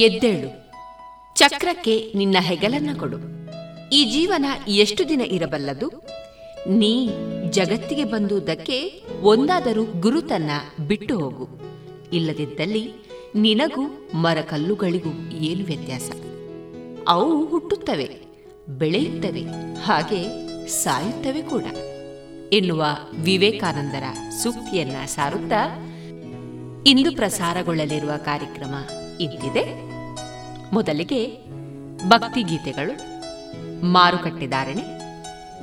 ಎದ್ದೇಳು. ಚಕ್ರಕ್ಕೆ ನಿನ್ನ ಹೆಗಲನ್ನ ಕೊಡು. ಈ ಜೀವನ ಎಷ್ಟು ದಿನ ಇರಬಲ್ಲದು? ನೀ ಜಗತ್ತಿಗೆ ಬಂದುದಕ್ಕೆ ಒಂದಾದರೂ ಗುರುತನ್ನ ಬಿಟ್ಟು ಹೋಗು. ಇಲ್ಲದಿದ್ದಲ್ಲಿ ನಿನಗೂ ಮರಕಲ್ಲುಗಳಿಗೂ ಏನು ವ್ಯತ್ಯಾಸ? ಅವು ಹುಟ್ಟುತ್ತವೆ, ಬೆಳೆಯುತ್ತವೆ, ಹಾಗೆ ಸಾಯುತ್ತವೆ ಕೂಡ. ಎನ್ನುವ ವಿವೇಕಾನಂದರ ಸೂಕ್ತಿಯನ್ನ ಸಾರುತ್ತಾ ಇಂದು ಪ್ರಸಾರಗೊಳ್ಳಲಿರುವ ಕಾರ್ಯಕ್ರಮ ಇದ್ದಿದೆ ಮೊದಲಿಗೆ ಭಕ್ತಿಗೀತೆಗಳು ಮಾರುಕಟ್ಟೆದಾರಣೆ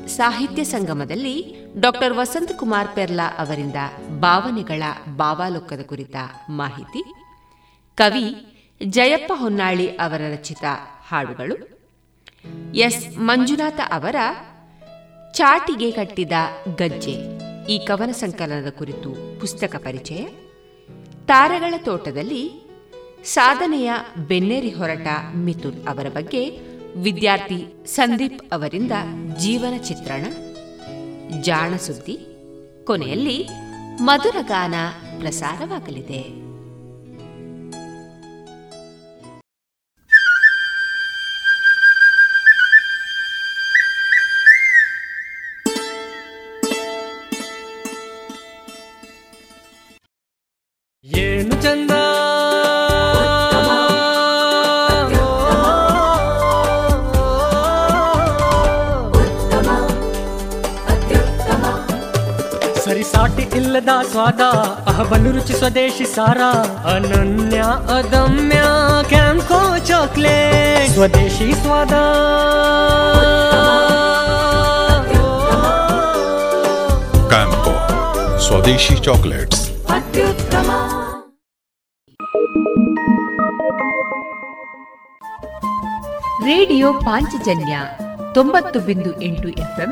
ಸಾಹಿತ್ಯ ಸಂಗಮದಲ್ಲಿ ಡಾಕ್ಟರ್ ವಸಂತಕುಮಾರ್ ಪೆರ್ಲಾ ಅವರಿಂದ ಭಾವನೆಗಳ ಭಾವಾಲೋಕದ ಕುರಿತ ಮಾಹಿತಿ, ಕವಿ ಜಯಪ್ಪ ಹೊನ್ನಾಳಿ ಅವರ ರಚಿತ ಹಾಡುಗಳು, ಎಸ್. ಮಂಜುನಾಥ ಅವರ ಚಾಟಿಗೆ ಕಟ್ಟಿದ ಗಜ್ಜೆ, ಈ ಕವನ ಸಂಕಲನದ ಕುರಿತು ಪುಸ್ತಕ ಪರಿಚಯ, ತಾರಗಳ ತೋಟದಲ್ಲಿ ಸಾಧನೆಯ ಬೆನ್ನೇರಿ ಹೊರಟ ಮಿಥುನ್ ಅವರ ಬಗ್ಗೆ ವಿದ್ಯಾರ್ಥಿ ಸಂದೀಪ್ ಅವರಿಂದ ಜೀವನ ಚಿತ್ರಣ, ಜಾಣ ಸುದ್ದಿ, ಕೊನೆಯಲ್ಲಿ ಮಧುರಗಾನ ಪ್ರಸಾರವಾಗಲಿದೆ. ಇಲ್ಲದ ಸ್ವಾದ ಅಹಬಲು ರುಚಿ ಸ್ವದೇಶಿ ಸಾರ ಅನನ್ಯ ಅದಮ್ಯ ಕ್ಯಾಂಕೋ ಚಾಕ್ಲೇಟ್ ಸ್ವದೇಶಿ ಸ್ವಾದ ಕ್ಯಾಂಕೋ ಸ್ವದೇಶಿ ಚಾಕ್ಲೇಟ್ಸ್ ಅತ್ಯುತ್ತಮ ರೇಡಿಯೋ ಪಾಂಚಜನ್ಯ ತೊಂಬತ್ತು ಬಿಂದು ಎಂಟು ಎಫ್ಎಂ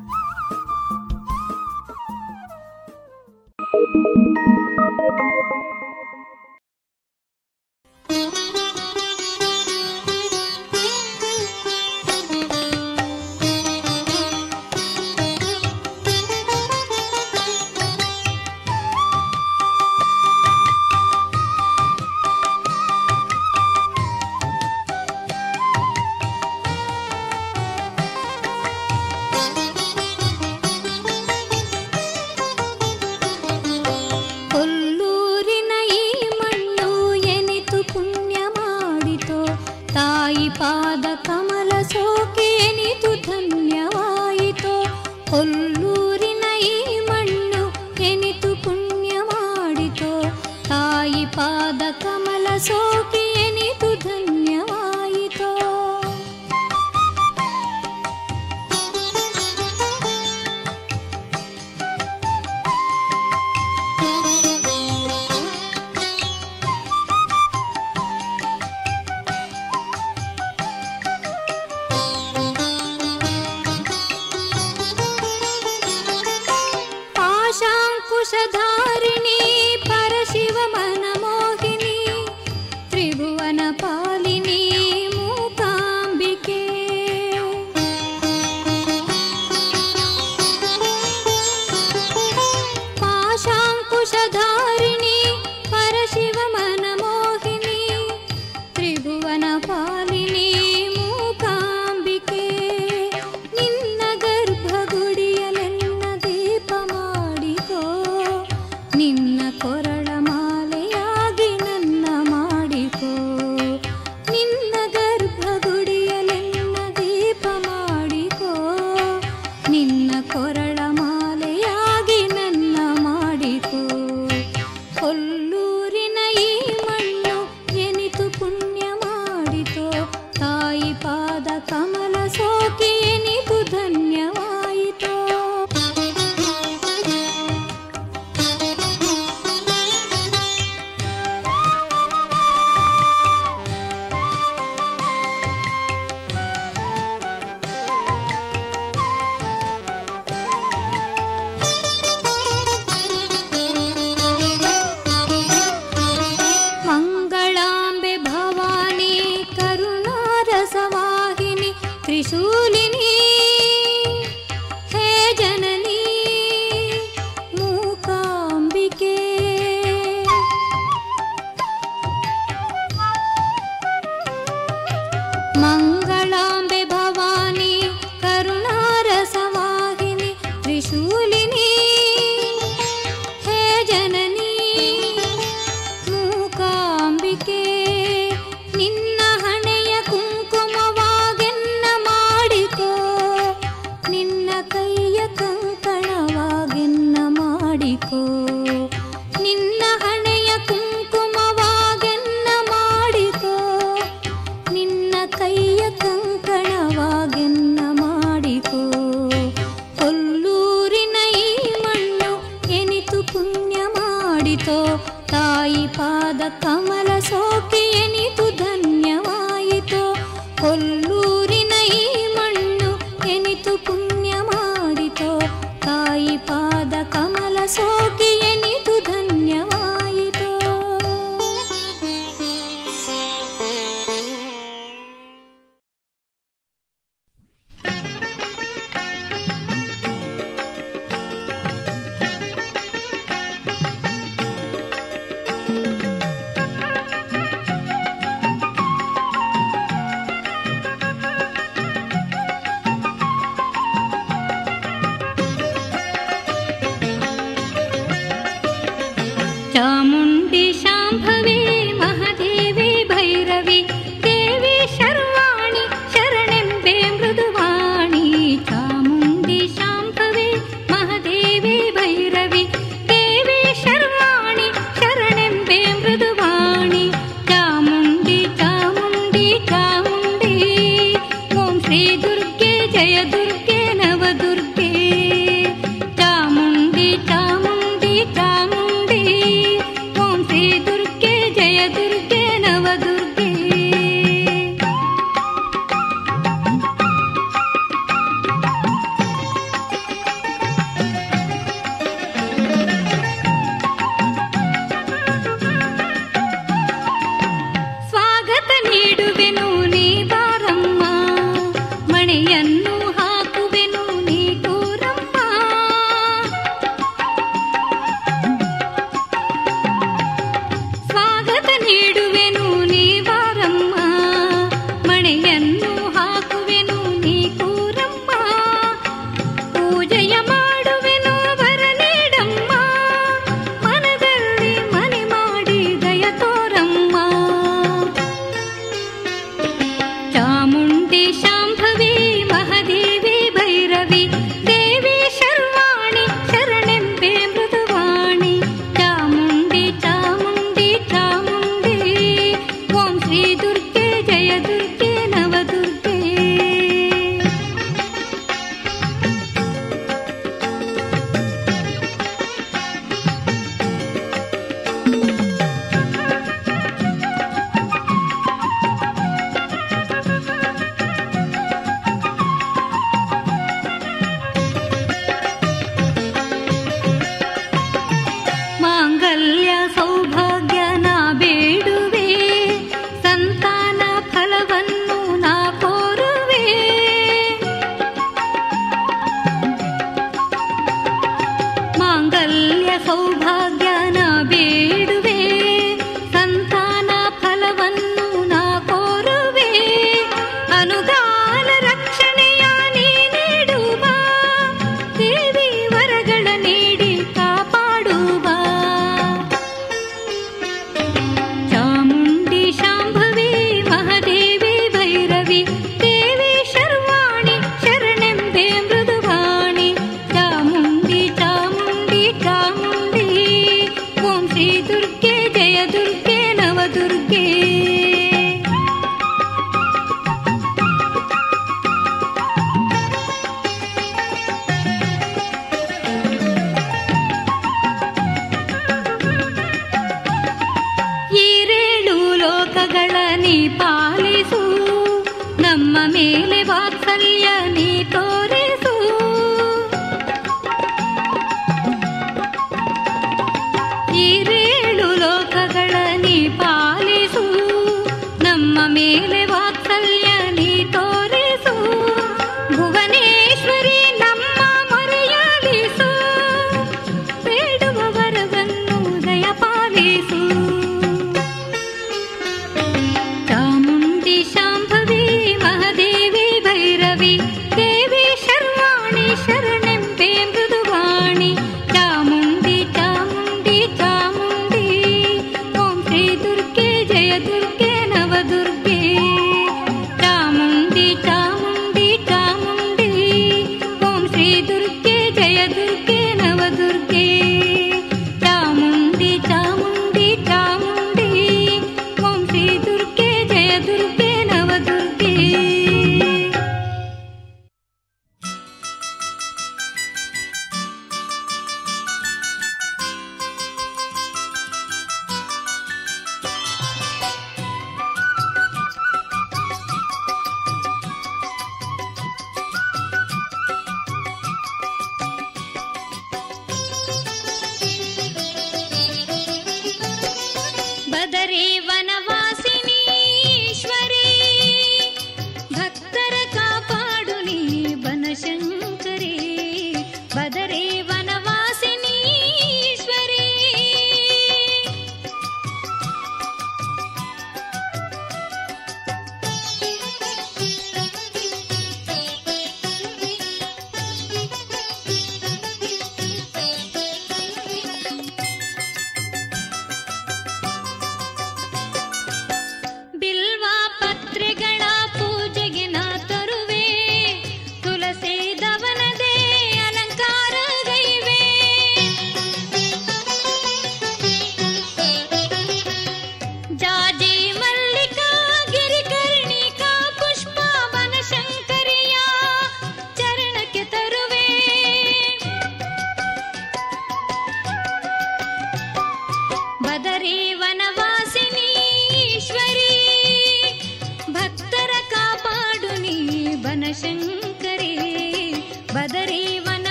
Allah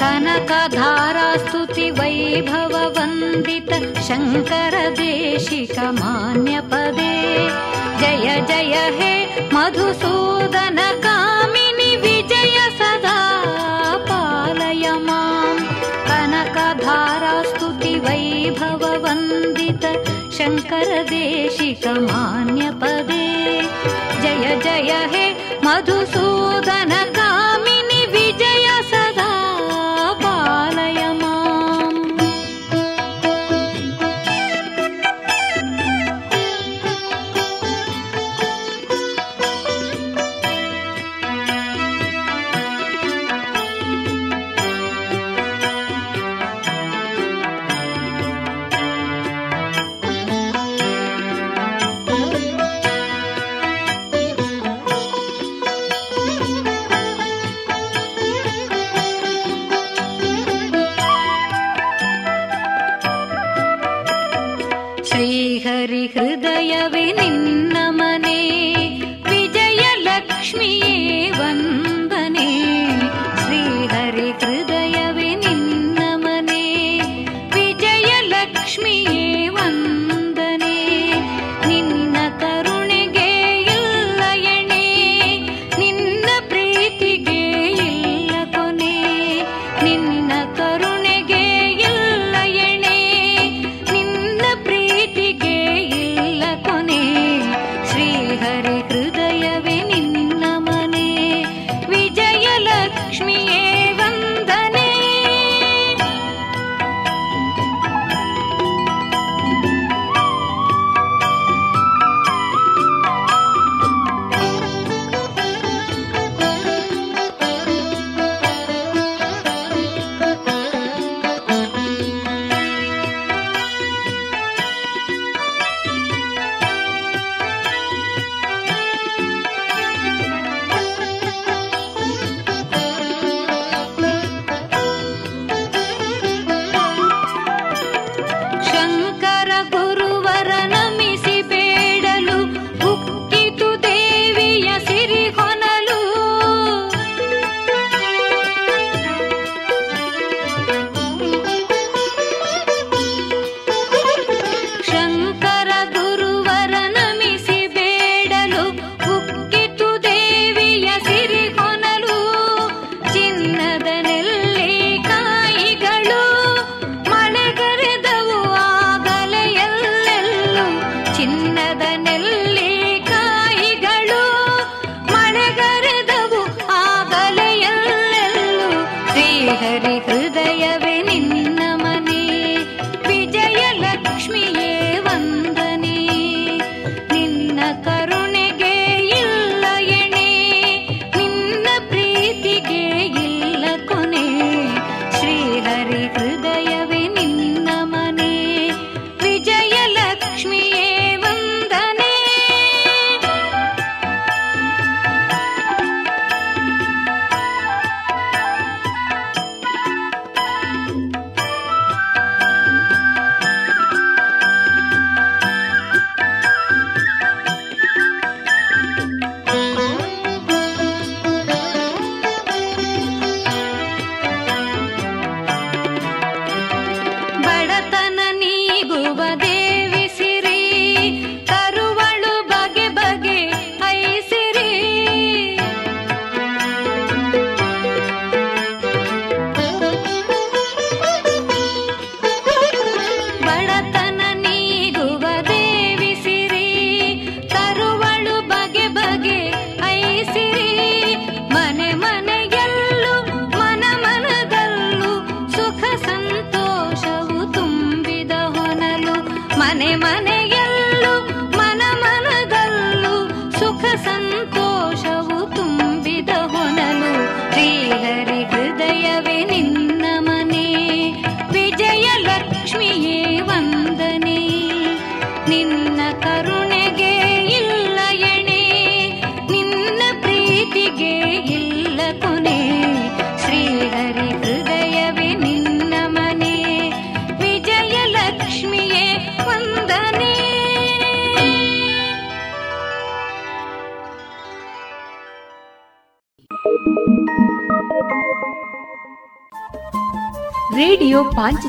कनकधारास्तुतिवैभवन्दितशङ्करदेशि समान्यपदे जय जय हे मधुसूदनकामि। शङ्करदेशिकमान्यपदे। जय जय हे मधुसूदन।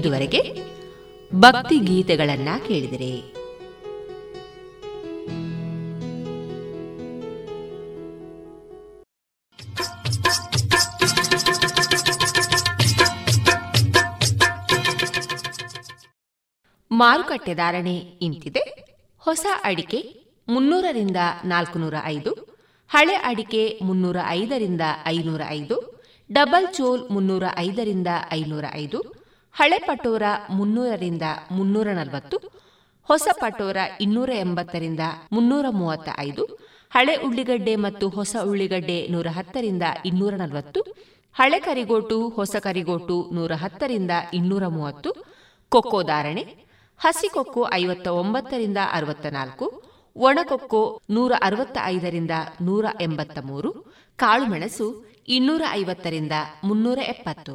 ಇದುವರೆಗೆ ಭಕ್ತಿ ಗೀತೆಗಳನ್ನ ಕೇಳಿದಿರಿ. ಮಾರುಕಟ್ಟೆ ಧಾರಣೆ ಇಂತಿದೆ. ಹೊಸ ಅಡಿಕೆ ಮುನ್ನೂರರಿಂದ ನಾಲ್ಕುನೂರ ಐದು ಹಳೆ ಅಡಿಕೆ ಮುನ್ನೂರ ಐದರಿಂದ ಐನೂರ ಐದು ಡಬಲ್ ಚೋಲ್ ಮುನ್ನೂರ ಐದರಿಂದ ಐನೂರ ಐದು ಹಳೆ ಪಟೋರ ಮುನ್ನೂರರಿಂದ ಮುನ್ನೂರ ನಲವತ್ತು ಹೊಸ ಪಟೋರ ಇನ್ನೂರ ಎಂಬತ್ತರಿಂದ ಮುನ್ನೂರ ಮೂವತ್ತ ಐದು ಹಳೆ ಉಳ್ಳಿಗಡ್ಡೆ ಮತ್ತು ಹೊಸ ಉಳ್ಳಿಗಡ್ಡೆ ನೂರ ಹತ್ತರಿಂದ ಇನ್ನೂರ ನಲವತ್ತು ಹಳೆ ಕರಿಗೋಟು, ಹೊಸ ಕರಿಗೋಟು ನೂರ ಹತ್ತರಿಂದ ಇನ್ನೂರ ಮೂವತ್ತು ಕೊಕ್ಕೋ ಧಾರಣೆ, ಹಸಿ ಕೊಕ್ಕೋ ಐವತ್ತ ಒಂಬತ್ತರಿಂದ ಅರವತ್ತ ನಾಲ್ಕು ಒಣಕೊಕ್ಕೋ ನೂರ ಅರವತ್ತ ಐದರಿಂದ ನೂರ ಎಂಬತ್ತ ಮೂರು ಕಾಳುಮೆಣಸು ಇನ್ನೂರ ಐವತ್ತರಿಂದ ಮುನ್ನೂರ ಎಪ್ಪತ್ತು.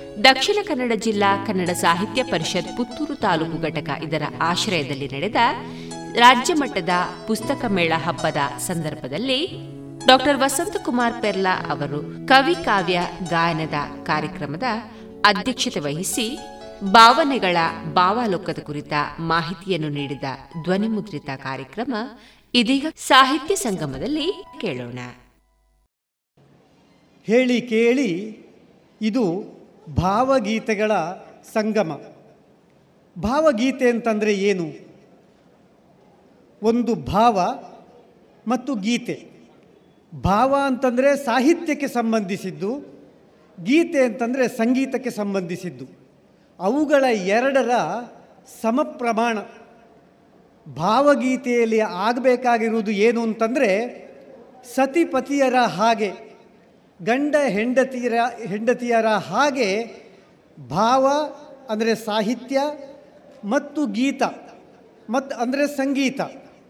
ದಕ್ಷಿಣ ಕನ್ನಡ ಜಿಲ್ಲಾ ಕನ್ನಡ ಸಾಹಿತ್ಯ ಪರಿಷತ್ ಪುತ್ತೂರು ತಾಲೂಕು ಘಟಕ ಇದರ ಆಶ್ರಯದಲ್ಲಿ ನಡೆದ ರಾಜ್ಯ ಮಟ್ಟದ ಪುಸ್ತಕ ಮೇಳ ಹಬ್ಬದ ಸಂದರ್ಭದಲ್ಲಿ ಡಾಕ್ಟರ್ ವಸಂತಕುಮಾರ್ ಪೆರ್ಲಾ ಅವರು ಕವಿ ಕಾವ್ಯ ಗಾಯನದ ಕಾರ್ಯಕ್ರಮದ ಅಧ್ಯಕ್ಷತೆ ವಹಿಸಿ ಭಾವನೆಗಳ ಭಾವಾಲೋಕದ ಕುರಿತ ಮಾಹಿತಿಯನ್ನು ನೀಡಿದ ಧ್ವನಿಮುದ್ರಿತ ಕಾರ್ಯಕ್ರಮ ಇದೀಗ ಸಾಹಿತ್ಯ ಸಂಗಮದಲ್ಲಿ ಕೇಳೋಣ. ಹೇಳಿ ಕೇಳಿ, ಇದು ಭಾವಗೀತೆಗಳ ಸಂಗಮ. ಭಾವಗೀತೆ ಅಂತಂದರೆ ಏನು? ಒಂದು ಭಾವ ಮತ್ತು ಗೀತೆ. ಭಾವ ಅಂತಂದರೆ ಸಾಹಿತ್ಯಕ್ಕೆ ಸಂಬಂಧಿಸಿದ್ದು, ಗೀತೆ ಅಂತಂದರೆ ಸಂಗೀತಕ್ಕೆ ಸಂಬಂಧಿಸಿದ್ದು. ಅವುಗಳ ಎರಡರ ಸಮಪ್ರಮಾಣ. ಭಾವಗೀತೆಯಲ್ಲಿ ಆಗಬೇಕಾಗಿರುವುದು ಏನು ಅಂತಂದರೆ ಸತಿಪತಿಯರ ಹಾಗೆ. ಗಂಡ ಹೆಂಡತಿಯರ ಹೆಂಡತಿಯರ ಹಾಗೆ ಭಾವ, ಅಂದರೆ ಸಾಹಿತ್ಯ ಮತ್ತು ಗೀತ ಮತ್ತು ಅಂದರೆ ಸಂಗೀತ,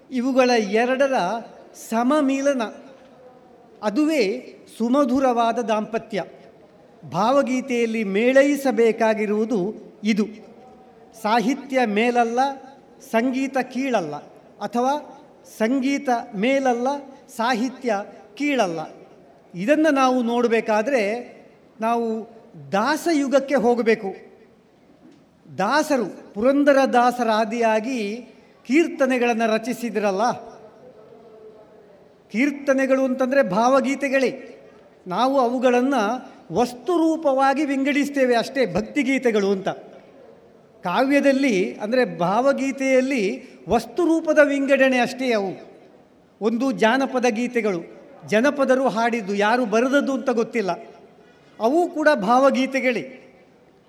ಇವುಗಳ ಎರಡರ ಸಮಮಿಲನ. ಅದುವೇ ಸುಮಧುರವಾದ ದಾಂಪತ್ಯ. ಭಾವಗೀತೆಯಲ್ಲಿ ಮೇಳೈಸಬೇಕಾಗಿರುವುದು ಇದು. ಸಾಹಿತ್ಯ ಮೇಲಲ್ಲ, ಸಂಗೀತ ಕೀಳಲ್ಲ, ಅಥವಾ ಸಂಗೀತ ಮೇಲಲ್ಲ, ಸಾಹಿತ್ಯ ಕೀಳಲ್ಲ. ಇದನ್ನು ನಾವು ನೋಡಬೇಕಾದ್ರೆ ನಾವು ದಾಸಯುಗಕ್ಕೆ ಹೋಗಬೇಕು. ದಾಸರು, ಪುರಂದರ ದಾಸರಾದಿಯಾಗಿ ಕೀರ್ತನೆಗಳನ್ನು ರಚಿಸಿದ್ರಲ್ಲ? ಕೀರ್ತನೆಗಳು ಅಂತಂದರೆ ಭಾವಗೀತೆಗಳೇ. ನಾವು ಅವುಗಳನ್ನು ವಸ್ತುರೂಪವಾಗಿ ವಿಂಗಡಿಸ್ತೇವೆ ಅಷ್ಟೇ, ಭಕ್ತಿಗೀತೆಗಳು ಅಂತ. ಕಾವ್ಯದಲ್ಲಿ ಅಂದರೆ ಭಾವಗೀತೆಯಲ್ಲಿ ವಸ್ತುರೂಪದ ವಿಂಗಡಣೆ ಅಷ್ಟೇ ಅವು. ಒಂದು ಜಾನಪದ ಗೀತೆಗಳು ಜನಪದರು ಹಾಡಿದ್ದು ಯಾರು ಬರೆದದ್ದು ಅಂತ ಗೊತ್ತಿಲ್ಲ. ಅವು ಕೂಡ ಭಾವಗೀತೆಗಳೇ.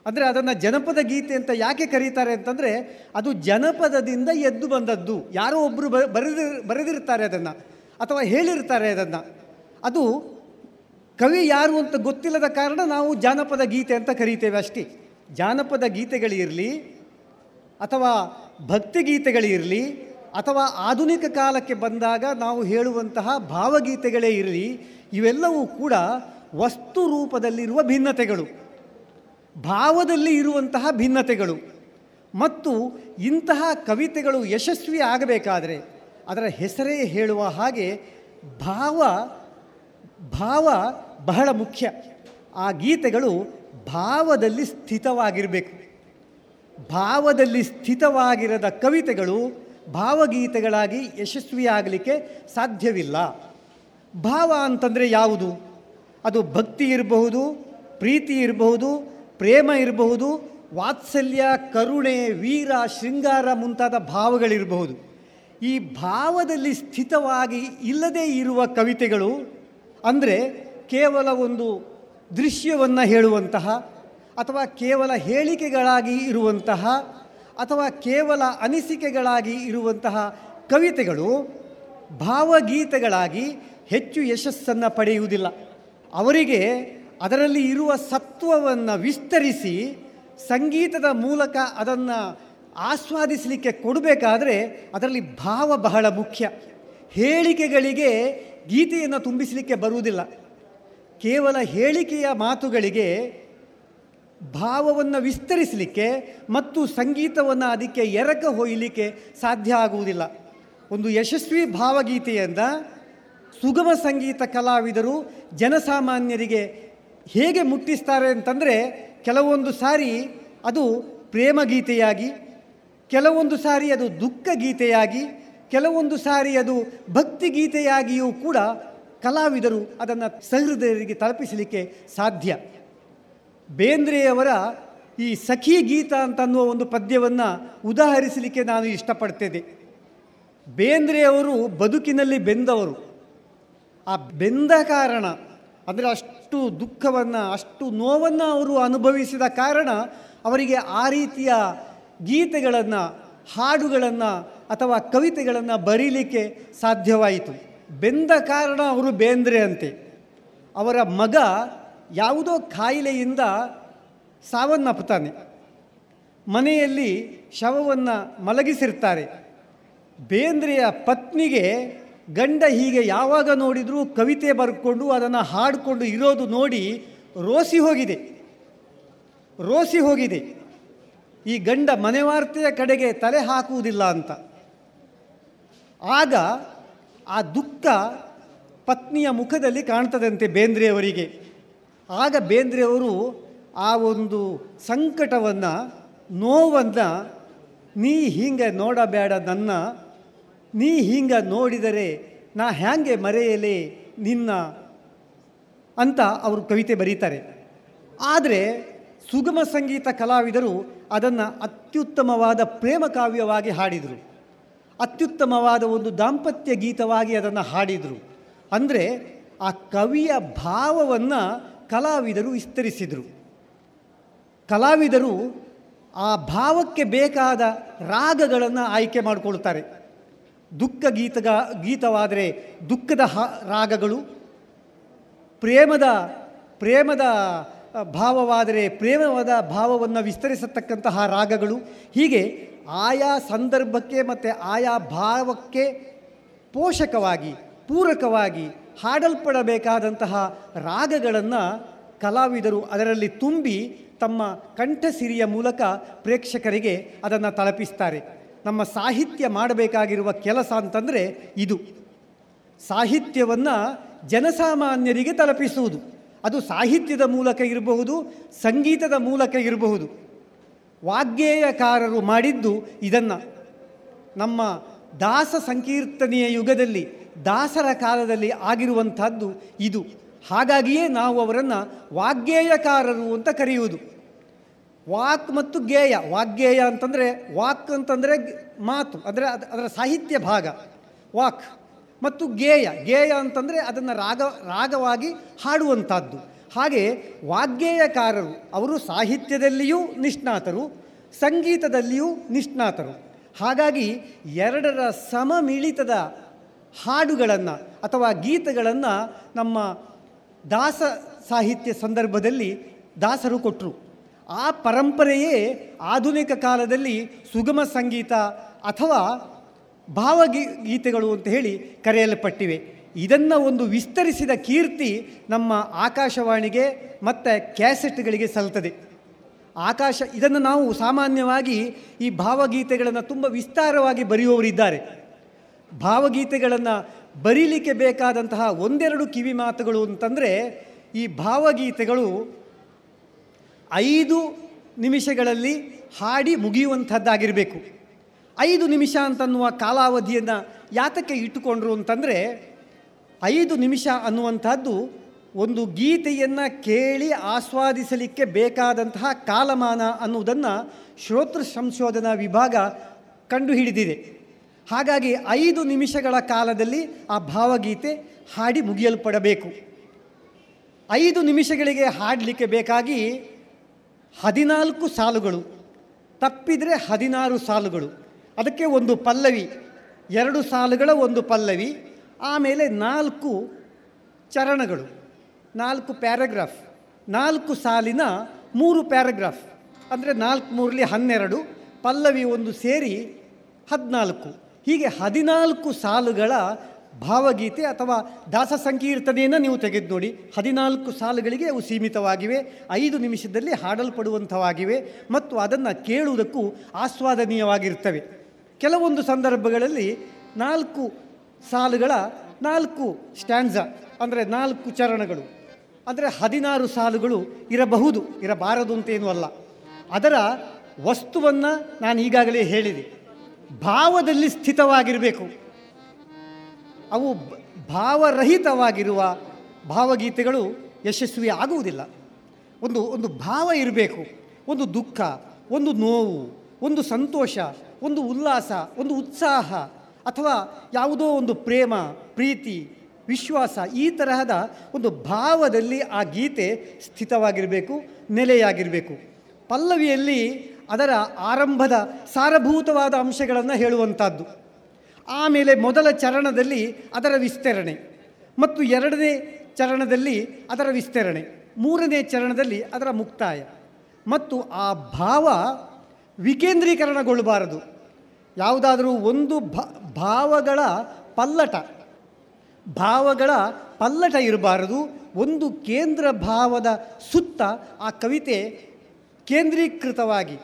ಅಂದರೆ ಅದನ್ನು ಜನಪದ ಗೀತೆ ಅಂತ ಯಾಕೆ ಕರೀತಾರೆ ಅಂತಂದರೆ ಅದು ಜನಪದದಿಂದ ಎದ್ದು ಬಂದದ್ದು. ಯಾರೋ ಒಬ್ಬರು ಬರೆದಿ, ಬರೆದಿರ್ತಾರೆ ಅದನ್ನು, ಅಥವಾ ಹೇಳಿರ್ತಾರೆ ಅದನ್ನು. ಅದು ಕವಿ ಯಾರು ಅಂತ ಗೊತ್ತಿಲ್ಲದ ಕಾರಣ ನಾವು ಜಾನಪದ ಗೀತೆ ಅಂತ ಕರೀತೇವೆ ಅಷ್ಟೇ. ಜಾನಪದ ಗೀತೆಗಳಿರಲಿ, ಅಥವಾ ಭಕ್ತಿಗೀತೆಗಳಿರಲಿ ಅಥವಾ ಆಧುನಿಕ ಕಾಲಕ್ಕೆ ಬಂದಾಗ ನಾವು ಹೇಳುವಂತಹ ಭಾವಗೀತೆಗಳೇ ಇರಲಿ, ಇವೆಲ್ಲವೂ ಕೂಡ ವಸ್ತು ರೂಪದಲ್ಲಿರುವ ಭಿನ್ನತೆಗಳು. ಭಾವದಲ್ಲಿ ಇರುವಂತಹ ಭಿನ್ನತೆಗಳು. ಮತ್ತು ಇಂತಹ ಕವಿತೆಗಳು ಯಶಸ್ವಿ ಆಗಬೇಕಾದರೆ ಅದರ ಹೆಸರೇ ಹೇಳುವ ಹಾಗೆ ಭಾವ ಭಾವ ಬಹಳ ಮುಖ್ಯ. ಆ ಗೀತೆಗಳು ಭಾವದಲ್ಲಿ ಸ್ಥಿತವಾಗಿರಬೇಕು. ಭಾವದಲ್ಲಿ ಸ್ಥಿತವಾಗಿರದ ಕವಿತೆಗಳು ಭಾವಗೀತೆಗಳಾಗಿ ಯಶಸ್ವಿಯಾಗಲಿಕ್ಕೆ ಸಾಧ್ಯವಿಲ್ಲ. ಭಾವ ಅಂತಂದರೆ ಯಾವುದು? ಅದು ಭಕ್ತಿ ಇರಬಹುದು, ಪ್ರೀತಿ ಇರಬಹುದು, ಪ್ರೇಮ ಇರಬಹುದು, ವಾತ್ಸಲ್ಯ, ಕರುಣೆ, ವೀರ, ಶೃಂಗಾರ ಮುಂತಾದ ಭಾವಗಳಿರಬಹುದು. ಈ ಭಾವದಲ್ಲಿ ಸ್ಥಿತವಾಗಿ ಇಲ್ಲದೇ ಇರುವ ಕವಿತೆಗಳು ಅಂದರೆ ಕೇವಲ ಒಂದು ದೃಶ್ಯವನ್ನು ಹೇಳುವಂತಹ ಅಥವಾ ಕೇವಲ ಹೇಳಿಕೆಗಳಾಗಿ ಇರುವಂತಹ ಅಥವಾ ಕೇವಲ ಅನಿಸಿಕೆಗಳಾಗಿ ಇರುವಂತಹ ಕವಿತೆಗಳು ಭಾವಗೀತೆಗಳಾಗಿ ಹೆಚ್ಚು ಯಶಸ್ಸನ್ನು ಪಡೆಯುವುದಿಲ್ಲ. ಅವರಿಗೆ ಅದರಲ್ಲಿ ಇರುವ ಸತ್ವವನ್ನು ವಿಸ್ತರಿಸಿ ಸಂಗೀತದ ಮೂಲಕ ಅದನ್ನು ಆಸ್ವಾದಿಸಲಿಕ್ಕೆ ಕೊಡಬೇಕಾದ್ರೆ ಅದರಲ್ಲಿ ಭಾವ ಬಹಳ ಮುಖ್ಯ. ಹೇಳಿಕೆಗಳಿಗೆ ಗೀತೆಯನ್ನು ತುಂಬಿಸಲಿಕ್ಕೆ ಬರುವುದಿಲ್ಲ. ಕೇವಲ ಹೇಳಿಕೆಯ ಮಾತುಗಳಿಗೆ ಭಾವವನ್ನು ವಿಸ್ತರಿಸಲಿಕ್ಕೆ ಮತ್ತು ಸಂಗೀತವನ್ನು ಅದಕ್ಕೆ ಎರಕ ಹೊಯ್ಯಲಿಕ್ಕೆ ಸಾಧ್ಯ ಆಗುವುದಿಲ್ಲ. ಒಂದು ಯಶಸ್ವಿ ಭಾವಗೀತೆಯಿಂದ ಸುಗಮ ಸಂಗೀತ ಕಲಾವಿದರು ಜನಸಾಮಾನ್ಯರಿಗೆ ಹೇಗೆ ಮುಟ್ಟಿಸ್ತಾರೆ ಅಂತಂದರೆ, ಕೆಲವೊಂದು ಸಾರಿ ಅದು ಪ್ರೇಮ ಗೀತೆಯಾಗಿ ಕೆಲವೊಂದು ಸಾರಿ ಅದು ದುಃಖ ಗೀತೆಯಾಗಿ ಕೆಲವೊಂದು ಸಾರಿ ಅದು ಭಕ್ತಿ ಗೀತೆಯಾಗಿಯೂ ಕೂಡ ಕಲಾವಿದರು ಅದನ್ನು ಸಹೃದಯರಿಗೆ ತಲುಪಿಸಲಿಕ್ಕೆ ಸಾಧ್ಯ. ಬೇಂದ್ರೆಯವರ ಈ ಸಖಿ ಗೀತ ಅಂತನ್ನುವ ಒಂದು ಪದ್ಯವನ್ನು ಉದಾಹರಿಸಲಿಕ್ಕೆ ನಾನು ಇಷ್ಟಪಡ್ತೇನೆ. ಬೇಂದ್ರೆಯವರು ಬದುಕಿನಲ್ಲಿ ಬೆಂದವರು. ಆ ಬೆಂದ ಕಾರಣ ಅಂದರೆ ಅಷ್ಟು ದುಃಖವನ್ನು, ಅಷ್ಟು ನೋವನ್ನು ಅವರು ಅನುಭವಿಸಿದ ಕಾರಣ ಅವರಿಗೆ ಆ ರೀತಿಯ ಗೀತೆಗಳನ್ನು, ಹಾಡುಗಳನ್ನು ಅಥವಾ ಕವಿತೆಗಳನ್ನು ಬರೀಲಿಕ್ಕೆ ಸಾಧ್ಯವಾಯಿತು. ಬೆಂದ ಕಾರಣ ಅವರು ಬೇಂದ್ರೆ ಅಂತೆ ಅವರ ಮಗ ಯಾವುದೋ ಕಾಯಿಲೆಯಿಂದ ಸಾವನ್ನಪ್ಪುತ್ತಾನೆ ಮನೆಯಲ್ಲಿ ಶವವನ್ನು ಮಲಗಿಸಿರ್ತಾರೆ. ಬೇಂದ್ರೆಯ ಪತ್ನಿಗೆ ಗಂಡ ಹೀಗೆ ಯಾವಾಗ ನೋಡಿದರೂ ಕವಿತೆ ಬರ್ಕೊಂಡು ಅದನ್ನು ಹಾಡಿಕೊಂಡು ಇರೋದು ನೋಡಿ ರೋಸಿ ಹೋಗಿದೆ. ರೋಸಿ ಹೋಗಿದೆ. ಈ ಗಂಡ ಮನೆವಾರ್ತೆಯ ಕಡೆಗೆ ತಲೆ ಹಾಕುವುದಿಲ್ಲ ಅಂತ. ಆಗ ಆ ದುಃಖ ಪತ್ನಿಯ ಮುಖದಲ್ಲಿ ಕಾಣ್ತದಂತೆ ಬೇಂದ್ರೆಯವರಿಗೆ. ಆಗ ಬೇಂದ್ರೆಯವರು ಆ ಒಂದು ಸಂಕಟವನ್ನು, ನೋವನ್ನು, ನೀ ಹೀಗೆ ನೋಡಬೇಡ ನನ್ನ, ನೀ ಹೀಗೆ ನೋಡಿದರೆ ನಾ ಹ್ಯಾಂಗೆ ಮರೆಯಲೇ ನಿನ್ನ ಅಂತ ಅವರು ಕವಿತೆ ಬರೀತಾರೆ. ಆದರೆ ಸುಗಮ ಸಂಗೀತ ಕಲಾವಿದರು ಅದನ್ನು ಅತ್ಯುತ್ತಮವಾದ ಪ್ರೇಮ ಕಾವ್ಯವಾಗಿ ಹಾಡಿದರು. ಅತ್ಯುತ್ತಮವಾದ ಒಂದು ದಾಂಪತ್ಯ ಗೀತವಾಗಿ ಅದನ್ನು ಹಾಡಿದರು. ಅಂದರೆ ಆ ಕವಿಯ ಭಾವವನ್ನು ಕಲಾವಿದರು ವಿಸ್ತರಿಸಿದರು. ಕಲಾವಿದರು ಆ ಭಾವಕ್ಕೆ ಬೇಕಾದ ರಾಗಗಳನ್ನು ಆಯ್ಕೆ ಮಾಡಿಕೊಳ್ತಾರೆ. ದುಃಖ ಗೀತಗ, ಗೀತವಾದರೆ ದುಃಖದ ರಾಗಗಳು. ಪ್ರೇಮದ ಪ್ರೇಮದ ಭಾವವಾದರೆ ಪ್ರೇಮವಾದ ಭಾವವನ್ನು ವಿಸ್ತರಿಸತಕ್ಕಂತಹ ರಾಗಗಳು. ಹೀಗೆ ಆಯಾ ಸಂದರ್ಭಕ್ಕೆ ಮತ್ತು ಆಯಾ ಭಾವಕ್ಕೆ ಪೋಷಕವಾಗಿ, ಪೂರಕವಾಗಿ ಹಾಡಲ್ಪಡಬೇಕಾದಂತಹ ರಾಗಗಳನ್ನು ಕಲಾವಿದರು ಅದರಲ್ಲಿ ತುಂಬಿ ತಮ್ಮ ಕಂಠಸಿರಿಯ ಮೂಲಕ ಪ್ರೇಕ್ಷಕರಿಗೆ ಅದನ್ನು ತಲುಪಿಸ್ತಾರೆ. ನಮ್ಮ ಸಾಹಿತ್ಯ ಮಾಡಬೇಕಾಗಿರುವ ಕೆಲಸ ಅಂತಂದರೆ ಇದು. ಸಾಹಿತ್ಯವನ್ನು ಜನಸಾಮಾನ್ಯರಿಗೆ ತಲುಪಿಸುವುದು. ಅದು ಸಾಹಿತ್ಯದ ಮೂಲಕ ಇರಬಹುದು, ಸಂಗೀತದ ಮೂಲಕ ಇರಬಹುದು. ವಾಗ್ಗೇಯಕಾರರು ಮಾಡಿದ್ದು ಇದನ್ನು. ನಮ್ಮ ದಾಸ ಸಂಕೀರ್ತನೆಯ ಯುಗದಲ್ಲಿ ದಾಸರ ಕಾಲದಲ್ಲಿ ಆಗಿರುವಂಥದ್ದು ಇದು. ಹಾಗಾಗಿಯೇ ನಾವು ಅವರನ್ನು ವಾಗ್ಗೇಯಕಾರರು ಅಂತ ಕರೆಯುವುದು. ವಾಕ್ ಮತ್ತು ಗೇಯ. ವಾಗ್ಗೇಯ ಅಂತಂದರೆ ವಾಕ್ ಅಂತಂದರೆ ಮಾತು, ಅಂದರೆ ಅದು, ಅದರ ಸಾಹಿತ್ಯ ಭಾಗ. ವಾಕ್ ಮತ್ತು ಗೇಯ. ಗೇಯ ಅಂತಂದರೆ ಅದನ್ನು ರಾಗ, ರಾಗವಾಗಿ ಹಾಡುವಂಥದ್ದು. ಹಾಗೆ ವಾಗ್ಗೇಯಕಾರರು, ಅವರು ಸಾಹಿತ್ಯದಲ್ಲಿಯೂ ನಿಷ್ಣಾತರು, ಸಂಗೀತದಲ್ಲಿಯೂ ನಿಷ್ಣಾತರು. ಹಾಗಾಗಿ ಎರಡರ ಸಮಮಿಳಿತದ ಹಾಡುಗಳನ್ನು ಅಥವಾ ಗೀತೆಗಳನ್ನು ನಮ್ಮ ದಾಸ ಸಾಹಿತ್ಯ ಸಂದರ್ಭದಲ್ಲಿ ದಾಸರು ಕೊಟ್ಟರು ಆ ಪರಂಪರೆಯೇ ಆಧುನಿಕ ಕಾಲದಲ್ಲಿ ಸುಗಮ ಸಂಗೀತ ಅಥವಾ ಭಾವಗೀ ಗೀತೆಗಳು ಅಂತ ಹೇಳಿ ಕರೆಯಲ್ಪಟ್ಟಿವೆ. ಇದನ್ನು ಒಂದು ವಿಸ್ತರಿಸಿದ ಕೀರ್ತಿ ನಮ್ಮ ಆಕಾಶವಾಣಿಗೆ ಮತ್ತು ಕ್ಯಾಸೆಟ್ಗಳಿಗೆ ಸಲ್ತದೆ ಆಕಾಶ ಇದನ್ನು ನಾವು ಸಾಮಾನ್ಯವಾಗಿ ಈ ಭಾವಗೀತೆಗಳನ್ನು ತುಂಬ ವಿಸ್ತಾರವಾಗಿ ಬರೆಯುವವರಿದ್ದಾರೆ. ಭಾವಗೀತೆಗಳನ್ನು ಬರೀಲಿಕ್ಕೆ ಬೇಕಾದಂತಹ ಒಂದೆರಡು ಕಿವಿ ಮಾತುಗಳು ಅಂತಂದರೆ ಈ ಭಾವಗೀತೆಗಳು ಐದು ನಿಮಿಷಗಳಲ್ಲಿ ಹಾಡಿ ಮುಗಿಯುವಂಥದ್ದಾಗಿರಬೇಕು. ಐದು ನಿಮಿಷ ಅಂತನ್ನುವ ಕಾಲಾವಧಿಯನ್ನು ಯಾತಕ್ಕೆ ಇಟ್ಟುಕೊಂಡ್ರು ಅಂತಂದರೆ ಐದು ನಿಮಿಷ ಅನ್ನುವಂಥದ್ದು ಒಂದು ಗೀತೆಯನ್ನು ಕೇಳಿ ಆಸ್ವಾದಿಸಲಿಕ್ಕೆ ಬೇಕಾದಂತಹ ಕಾಲಮಾನ ಅನ್ನುವುದನ್ನು ಶ್ರೋತೃ ಸಂಶೋಧನಾ ವಿಭಾಗ ಕಂಡುಹಿಡಿದಿದೆ. ಹಾಗಾಗಿ ಐದು ನಿಮಿಷಗಳ ಕಾಲದಲ್ಲಿ ಆ ಭಾವಗೀತೆ ಹಾಡಿ ಮುಗಿಯಲ್ಪಡಬೇಕು. ಐದು ನಿಮಿಷಗಳಿಗೆ ಹಾಡಲಿಕ್ಕೆ ಬೇಕಾಗಿ ಹದಿನಾಲ್ಕು ಸಾಲುಗಳು, ತಪ್ಪಿದರೆ ಹದಿನಾರು ಸಾಲುಗಳು, ಅದಕ್ಕೆ ಒಂದು ಪಲ್ಲವಿ, ಎರಡು ಸಾಲುಗಳ ಒಂದು ಪಲ್ಲವಿ, ಆಮೇಲೆ ನಾಲ್ಕು ಚರಣಗಳು, ನಾಲ್ಕು ಪ್ಯಾರಾಗ್ರಾಫ್, ನಾಲ್ಕು ಸಾಲಿನ ಮೂರು ಪ್ಯಾರಾಗ್ರಾಫ್, ಅಂದರೆ ನಾಲ್ಕು ಮೂರಲಿ ಹನ್ನೆರಡು, ಪಲ್ಲವಿ ಒಂದು ಸೇರಿ ಹದಿನಾಲ್ಕು. ಹೀಗೆ ಹದಿನಾಲ್ಕು ಸಾಲುಗಳ ಭಾವಗೀತೆ ಅಥವಾ ದಾಸ ಸಂಕೀರ್ತನೆಯನ್ನು ನೀವು ತೆಗೆದು ನೋಡಿ. ಹದಿನಾಲ್ಕು ಸಾಲುಗಳಿಗೆ ಅವು ಸೀಮಿತವಾಗಿವೆ. ಐದು ನಿಮಿಷದಲ್ಲಿ ಹಾಡಲ್ಪಡುವಂಥವಾಗಿವೆ ಮತ್ತು ಅದನ್ನು ಕೇಳುವುದಕ್ಕೂ ಆಸ್ವಾದನೀಯವಾಗಿರ್ತವೆ. ಕೆಲವೊಂದು ಸಂದರ್ಭಗಳಲ್ಲಿ ನಾಲ್ಕು ಸಾಲುಗಳ ನಾಲ್ಕು ಸ್ಟ್ಯಾಂಡ್ಸ ಅಂದರೆ ನಾಲ್ಕು ಚರಣಗಳು ಅಂದರೆ ಹದಿನಾರು ಸಾಲುಗಳು ಇರಬಹುದು, ಇರಬಾರದು ಅಂತೇನೂ ಅಲ್ಲ. ಅದರ ವಸ್ತುವನ್ನು ನಾನು ಈಗಾಗಲೇ ಹೇಳಿದೆ. ಭಾವದಲ್ಲಿ ಸ್ಥಿತವಾಗಿರಬೇಕು. ಅವು ಭಾವರಹಿತವಾಗಿರುವ ಭಾವಗೀತೆಗಳು ಯಶಸ್ವಿ ಆಗುವುದಿಲ್ಲ. ಒಂದು ಒಂದು ಭಾವ ಇರಬೇಕು. ಒಂದು ದುಃಖ, ಒಂದು ನೋವು, ಒಂದು ಸಂತೋಷ, ಒಂದು ಉಲ್ಲಾಸ, ಒಂದು ಉತ್ಸಾಹ, ಅಥವಾ ಯಾವುದೋ ಒಂದು ಪ್ರೇಮ, ಪ್ರೀತಿ, ವಿಶ್ವಾಸ ಈ ತರಹದ ಒಂದು ಭಾವದಲ್ಲಿ ಆ ಗೀತೆ ಸ್ಥಿತವಾಗಿರಬೇಕು, ನೆಲೆಯಾಗಿರಬೇಕು. ಪಲ್ಲವಿಯಲ್ಲಿ ಅದರ ಆರಂಭದ ಸಾರಭೂತವಾದ ಅಂಶಗಳನ್ನು ಹೇಳುವಂಥದ್ದು. ಆಮೇಲೆ ಮೊದಲ ಚರಣದಲ್ಲಿ ಅದರ ವಿಸ್ತರಣೆ ಮತ್ತು ಎರಡನೇ ಚರಣದಲ್ಲಿ ಅದರ ವಿಸ್ತರಣೆ, ಮೂರನೇ ಚರಣದಲ್ಲಿ ಅದರ ಮುಕ್ತಾಯ ಮತ್ತು ಆ ಭಾವ ವಿಕೇಂದ್ರೀಕರಣಗೊಳ್ಳಬಾರದು ಯಾವುದಾದರೂ ಒಂದು ಭಾವಗಳ ಪಲ್ಲಟ ಭಾವಗಳ ಪಲ್ಲಟ ಇರಬಾರದು. ಒಂದು ಕೇಂದ್ರ ಭಾವದ ಸುತ್ತ ಆ ಕವಿತೆ ಕೇಂದ್ರೀಕೃತವಾಗಿ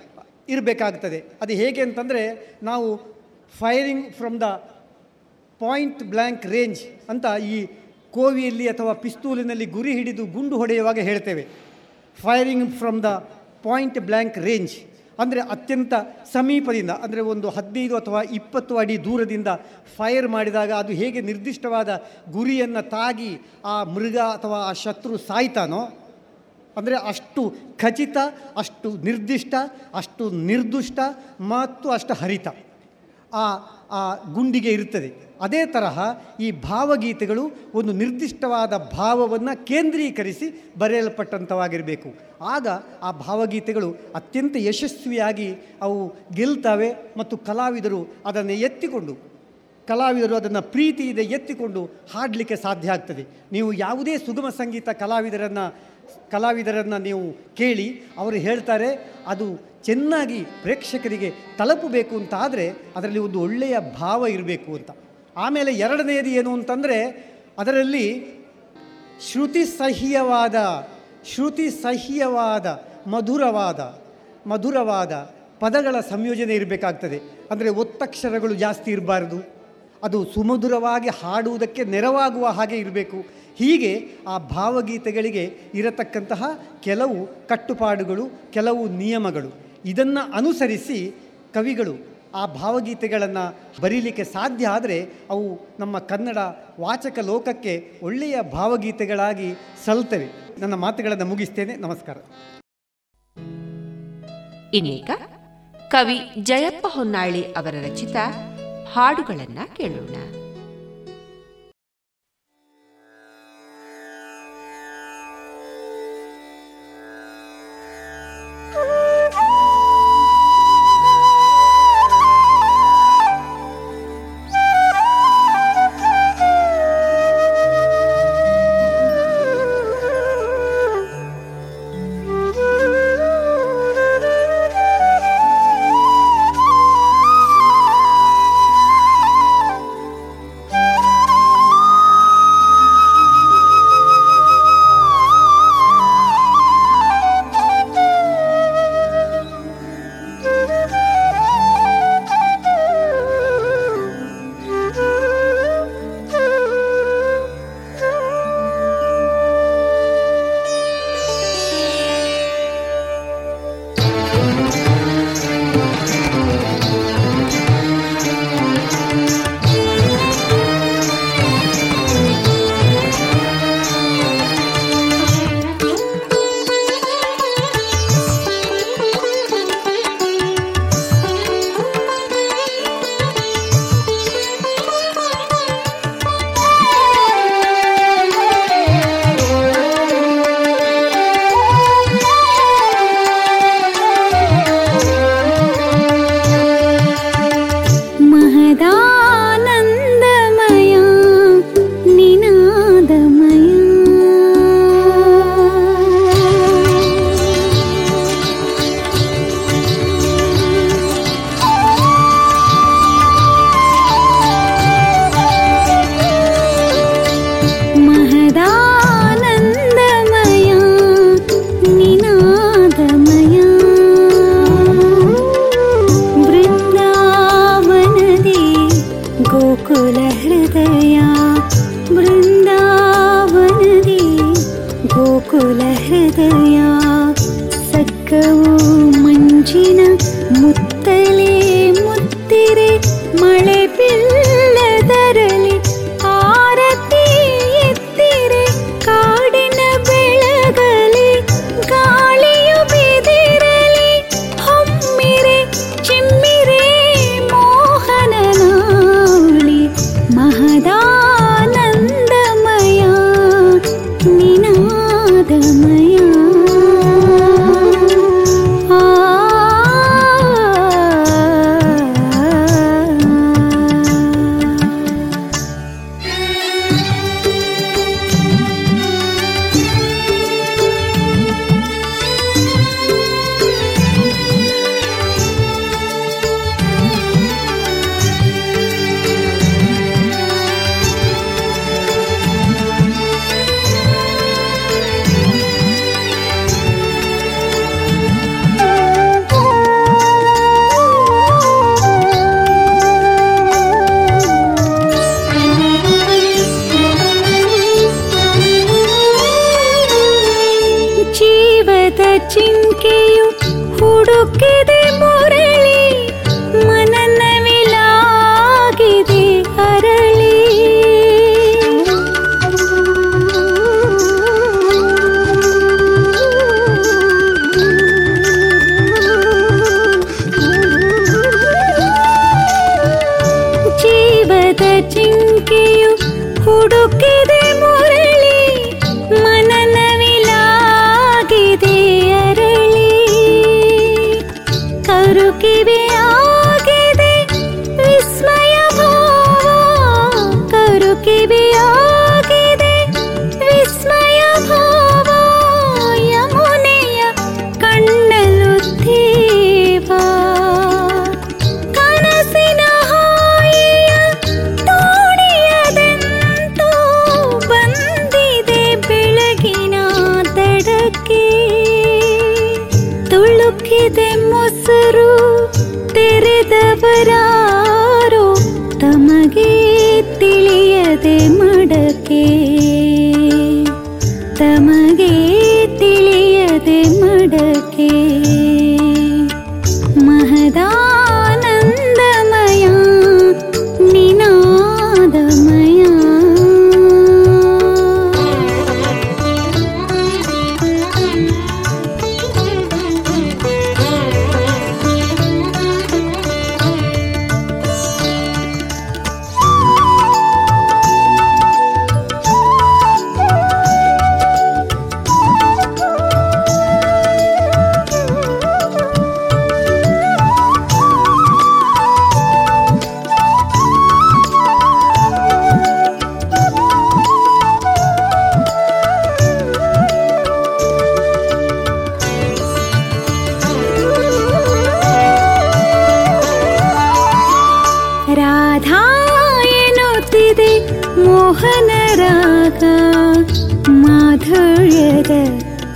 ಇರಬೇಕಾಗ್ತದೆ. ಅದು ಹೇಗೆ ಅಂತಂದರೆ ನಾವು firing from the point blank range ಅಂತ ಈ ಕೋವಿಯಲ್ಲಿ ಅಥವಾ ಪಿಸ್ತೂಲಿನಲ್ಲಿ ಗುರಿ ಹಿಡಿದು ಗುಂಡು ಹೊಡೆಯುವಾಗ ಹೇಳ್ತೇವೆ. Firing from the point blank range ಅಂದರೆ ಅತ್ಯಂತ ಸಮೀಪದಿಂದ, ಅಂದರೆ ಒಂದು ಹದಿನೈದು ಅಥವಾ ಇಪ್ಪತ್ತು ಅಡಿ ದೂರದಿಂದ ಫೈರ್ ಮಾಡಿದಾಗ ಅದು ಹೇಗೆ ನಿರ್ದಿಷ್ಟವಾದ ಗುರಿಯನ್ನು ತಾಗಿ ಆ ಮೃಗ ಅಥವಾ ಆ ಶತ್ರು ಸಾಯ್ತಾನೋ ಅಂದರೆ ಅಷ್ಟು ಖಚಿತ, ಅಷ್ಟು ನಿರ್ದಿಷ್ಟ, ಅಷ್ಟು ನಿರ್ದುಷ್ಟ ಮತ್ತು ಅಷ್ಟು ಹರಿತ ಆ ಆ ಗುಂಡಿಗೆ ಇರುತ್ತದೆ. ಅದೇ ತರಹ ಈ ಭಾವಗೀತೆಗಳು ಒಂದು ನಿರ್ದಿಷ್ಟವಾದ ಭಾವವನ್ನು ಕೇಂದ್ರೀಕರಿಸಿ ಬರೆಯಲ್ಪಟ್ಟಂಥವಾಗಿರಬೇಕು ಆಗ ಆ ಭಾವಗೀತೆಗಳು ಅತ್ಯಂತ ಯಶಸ್ವಿಯಾಗಿ ಅವು ಗೆಲ್ತವೆ ಮತ್ತು ಕಲಾವಿದರು ಅದನ್ನು ಎತ್ತಿಕೊಂಡು, ಕಲಾವಿದರು ಅದನ್ನು ಪ್ರೀತಿಯಿಂದ ಎತ್ತಿಕೊಂಡು ಹಾಡಲಿಕ್ಕೆ ಸಾಧ್ಯ ಆಗ್ತದೆ. ನೀವು ಯಾವುದೇ ಸುಗಮ ಸಂಗೀತ ಕಲಾವಿದರನ್ನು ಕಲಾವಿದರನ್ನು ನೀವು ಕೇಳಿ ಅವರು ಹೇಳ್ತಾರೆ, ಅದು ಚೆನ್ನಾಗಿ ಪ್ರೇಕ್ಷಕರಿಗೆ ತಲುಪಬೇಕು ಅಂತ ಆದರೆ ಅದರಲ್ಲಿ ಒಂದು ಒಳ್ಳೆಯ ಭಾವ ಇರಬೇಕು ಅಂತ. ಆಮೇಲೆ ಎರಡನೆಯದು ಏನು ಅಂತಂದರೆ ಅದರಲ್ಲಿ ಶ್ರುತಿ ಸಹ್ಯವಾದ ಶ್ರುತಿ ಸಹ್ಯವಾದ, ಮಧುರವಾದ ಮಧುರವಾದ ಪದಗಳ ಸಂಯೋಜನೆ ಇರಬೇಕಾಗ್ತದೆ. ಅಂದರೆ ಒತ್ತಕ್ಷರಗಳು ಜಾಸ್ತಿ ಇರಬಾರ್ದು. ಅದು ಸುಮಧುರವಾಗಿ ಹಾಡುವುದಕ್ಕೆ ನೆರವಾಗುವ ಹಾಗೆ ಇರಬೇಕು. ಹೀಗೆ ಆ ಭಾವಗೀತೆಗಳಿಗೆ ಇರತಕ್ಕಂತಹ ಕೆಲವು ಕಟ್ಟುಪಾಡುಗಳು, ಕೆಲವು ನಿಯಮಗಳು. ಇದನ್ನು ಅನುಸರಿಸಿ ಕವಿಗಳು ಆ ಭಾವಗೀತೆಗಳನ್ನು ಬರೀಲಿಕ್ಕೆ ಸಾಧ್ಯ ಆದರೆ ಅವು ನಮ್ಮ ಕನ್ನಡ ವಾಚಕ ಲೋಕಕ್ಕೆ ಒಳ್ಳೆಯ ಭಾವಗೀತೆಗಳಾಗಿ ಸಲ್ತವೆ. ನನ್ನ ಮಾತುಗಳನ್ನು ಮುಗಿಸ್ತೇನೆ. ನಮಸ್ಕಾರ. ಇನ್ನೀಗ ಕವಿ ಜಯಪ್ಪ ಹೊನ್ನಾಳಿ ಅವರ ರಚಿತ ಹಾಡುಗಳನ್ನು ಕೇಳೋಣ.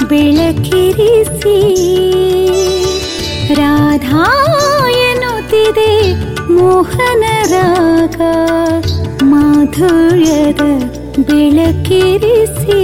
ಬೆಳಕಿರಿಸಿ ರಾಧಾ ಎನ್ನುತ್ತಿದೆ ಮೋಹನ ರಾಗ ಮಾಧುರ್ಯದ ಬೆಳಕಿರಿಸಿ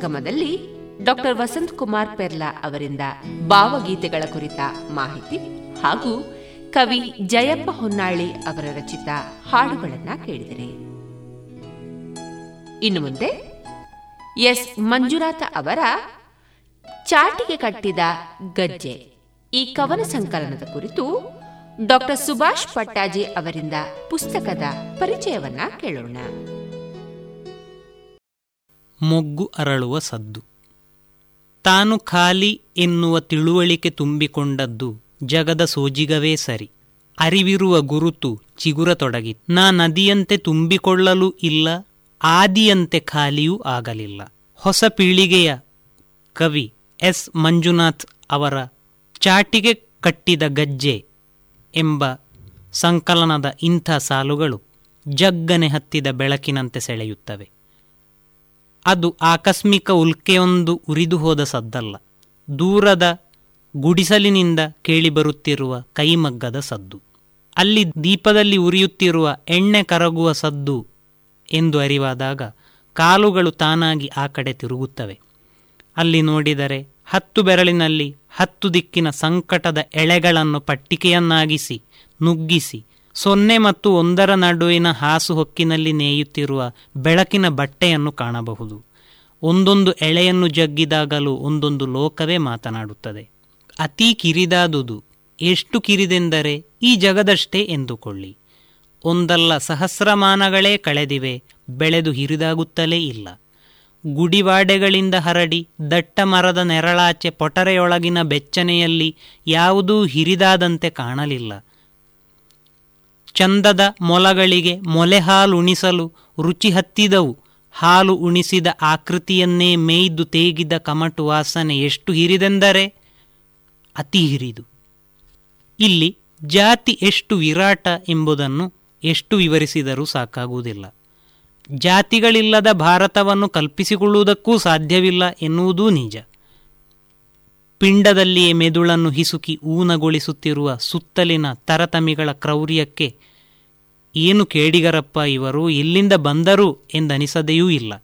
ಸಂಗಮದಲ್ಲಿ ಡಾಕ್ಟರ್ ವಸಂತ್ ಕುಮಾರ್ ಪೆರ್ಲಾ ಅವರಿಂದ ಭಾವಗೀತೆಗಳ ಕುರಿತ ಮಾಹಿತಿ ಹಾಗೂ ಕವಿ ಜಯಪ್ಪ ಹೊನ್ನಾಳಿ ಅವರ ರಚಿತ ಹಾಡುಗಳನ್ನ ಕೇಳಿದರೆ. ಇನ್ನು ಮುಂದೆ ಎಸ್. ಮಂಜುನಾಥ ಅವರ ಚಾಟಿಗೆ ಕಟ್ಟಿದ ಗಜ್ಜೆ ಈ ಕವನ ಸಂಕಲನದ ಕುರಿತು ಡಾಕ್ಟರ್ ಸುಭಾಷ್ ಪಟ್ಟಾಜಿ ಅವರಿಂದ ಪುಸ್ತಕದ ಪರಿಚಯವನ್ನ ಕೇಳೋಣ. ಮೊಗ್ಗು ಅರಳುವ ಸದ್ದು. ತಾನು ಖಾಲಿ ಎನ್ನುವ ತಿಳುವಳಿಕೆ ತುಂಬಿಕೊಂಡದ್ದು ಜಗದ ಸೋಜಿಗವೇ ಸರಿ. ಅರಿವಿರುವ ಗುರುತು ಚಿಗುರತೊಡಗಿ. ನಾ ನದಿಯಂತೆ ತುಂಬಿಕೊಳ್ಳಲು ಇಲ್ಲ, ಆದಿಯಂತೆ ಖಾಲಿಯೂ ಆಗಲಿಲ್ಲ. ಹೊಸ ಪೀಳಿಗೆಯ ಕವಿ ಎಸ್. ಮಂಜುನಾಥ್ ಅವರ ಚಾಟಿಗೆ ಕಟ್ಟಿದ ಗಜ್ಜೆ ಎಂಬ ಸಂಕಲನದ ಇಂಥ ಸಾಲುಗಳು ಜಗ್ಗನೆ ಹತ್ತಿದ ಬೆಳಕಿನಂತೆ ಸೆಳೆಯುತ್ತವೆ. ಅದು ಆಕಸ್ಮಿಕ ಉಲ್ಕೆಯೊಂದು ಉರಿದು ಹೋದ ಸದ್ದಲ್ಲ. ದೂರದ ಗುಡಿಸಲಿನಿಂದ ಕೇಳಿಬರುತ್ತಿರುವ ಕೈಮಗ್ಗದ ಸದ್ದು. ಅಲ್ಲಿ ದೀಪದಲ್ಲಿ ಉರಿಯುತ್ತಿರುವ ಎಣ್ಣೆ ಕರಗುವ ಸದ್ದು ಎಂದು ಅರಿವಾದಾಗ ಕಾಲುಗಳು ತಾನಾಗಿ ಆ ಕಡೆ ತಿರುಗುತ್ತವೆ. ಅಲ್ಲಿ ನೋಡಿದರೆ ಹತ್ತು ಬೆರಳಿನಲ್ಲಿ ಹತ್ತು ದಿಕ್ಕಿನ ಸಂಕಟದ ಎಳೆಗಳನ್ನು ಪಟ್ಟಿಕೆಯನ್ನಾಗಿಸಿ ನುಗ್ಗಿಸಿ ಸೊನ್ನೆ ಮತ್ತು ಒಂದರ ನಡುವಿನ ಹಾಸು ಹೊಕ್ಕಿನಲ್ಲಿ ನೇಯುತ್ತಿರುವ ಬೆಳಕಿನ ಬಟ್ಟೆಯನ್ನು ಕಾಣಬಹುದು. ಒಂದೊಂದು ಎಳೆಯನ್ನು ಜಗ್ಗಿದಾಗಲೂ ಒಂದೊಂದು ಲೋಕವೇ ಮಾತನಾಡುತ್ತದೆ. ಅತೀ ಕಿರಿದಾದುದು, ಎಷ್ಟು ಕಿರಿದೆಂದರೆ ಈ ಜಗದಷ್ಟೇ ಎಂದುಕೊಳ್ಳಿ. ಒಂದಲ್ಲ ಸಹಸ್ರಮಾನಗಳೇ ಕಳೆದಿವೆ, ಬೆಳೆದು ಹಿರಿದಾಗುತ್ತಲೇ ಇಲ್ಲ. ಗುಡಿವಾಡೆಗಳಿಂದ ಹರಡಿ ದಟ್ಟ ಮರದ ನೆರಳಾಚೆ ಪೊಟರೆಯೊಳಗಿನ ಬೆಚ್ಚನೆಯಲ್ಲಿ ಯಾವುದೂ ಹಿರಿದಾದಂತೆ ಕಾಣಲಿಲ್ಲ. ಚಂದದ ಮೊಲಗಳಿಗೆ ಮೊಲೆ ಹಾಲು ಉಣಿಸಲು ರುಚಿ ಹತ್ತಿದವು. ಹಾಲು ಉಣಿಸಿದ ಆಕೃತಿಯನ್ನೇ ಮೇಯ್ದು ತೇಗಿದ ಕಮಟು ವಾಸನೆ ಎಷ್ಟು ಹಿರಿದೆಂದರೆ ಅತಿ ಹಿರಿದು. ಇಲ್ಲಿ ಜಾತಿ ಎಷ್ಟು ವಿರಾಟ ಎಂಬುದನ್ನು ಎಷ್ಟು ವಿವರಿಸಿದರೂ ಸಾಕಾಗುವುದಿಲ್ಲ. ಜಾತಿಗಳಿಲ್ಲದ ಭಾರತವನ್ನು ಕಲ್ಪಿಸಿಕೊಳ್ಳುವುದಕ್ಕೂ ಸಾಧ್ಯವಿಲ್ಲ ಎನ್ನುವುದೂ ನಿಜ. ಪಿಂಡದಲ್ಲಿಯೇ ಮೆದುಳನ್ನು ಹಿಸುಕಿ ಊನಗೊಳಿಸುತ್ತಿರುವ ಸುತ್ತಲಿನ ತರತಮಿಗಳ ಕ್ರೌರ್ಯಕ್ಕೆ ಏನು ಕೇಡಿಗರಪ್ಪ ಇವರು ಇಲ್ಲಿಂದ ಬಂದರು ಎಂದನಿಸದೆಯೂ ಇಲ್ಲ.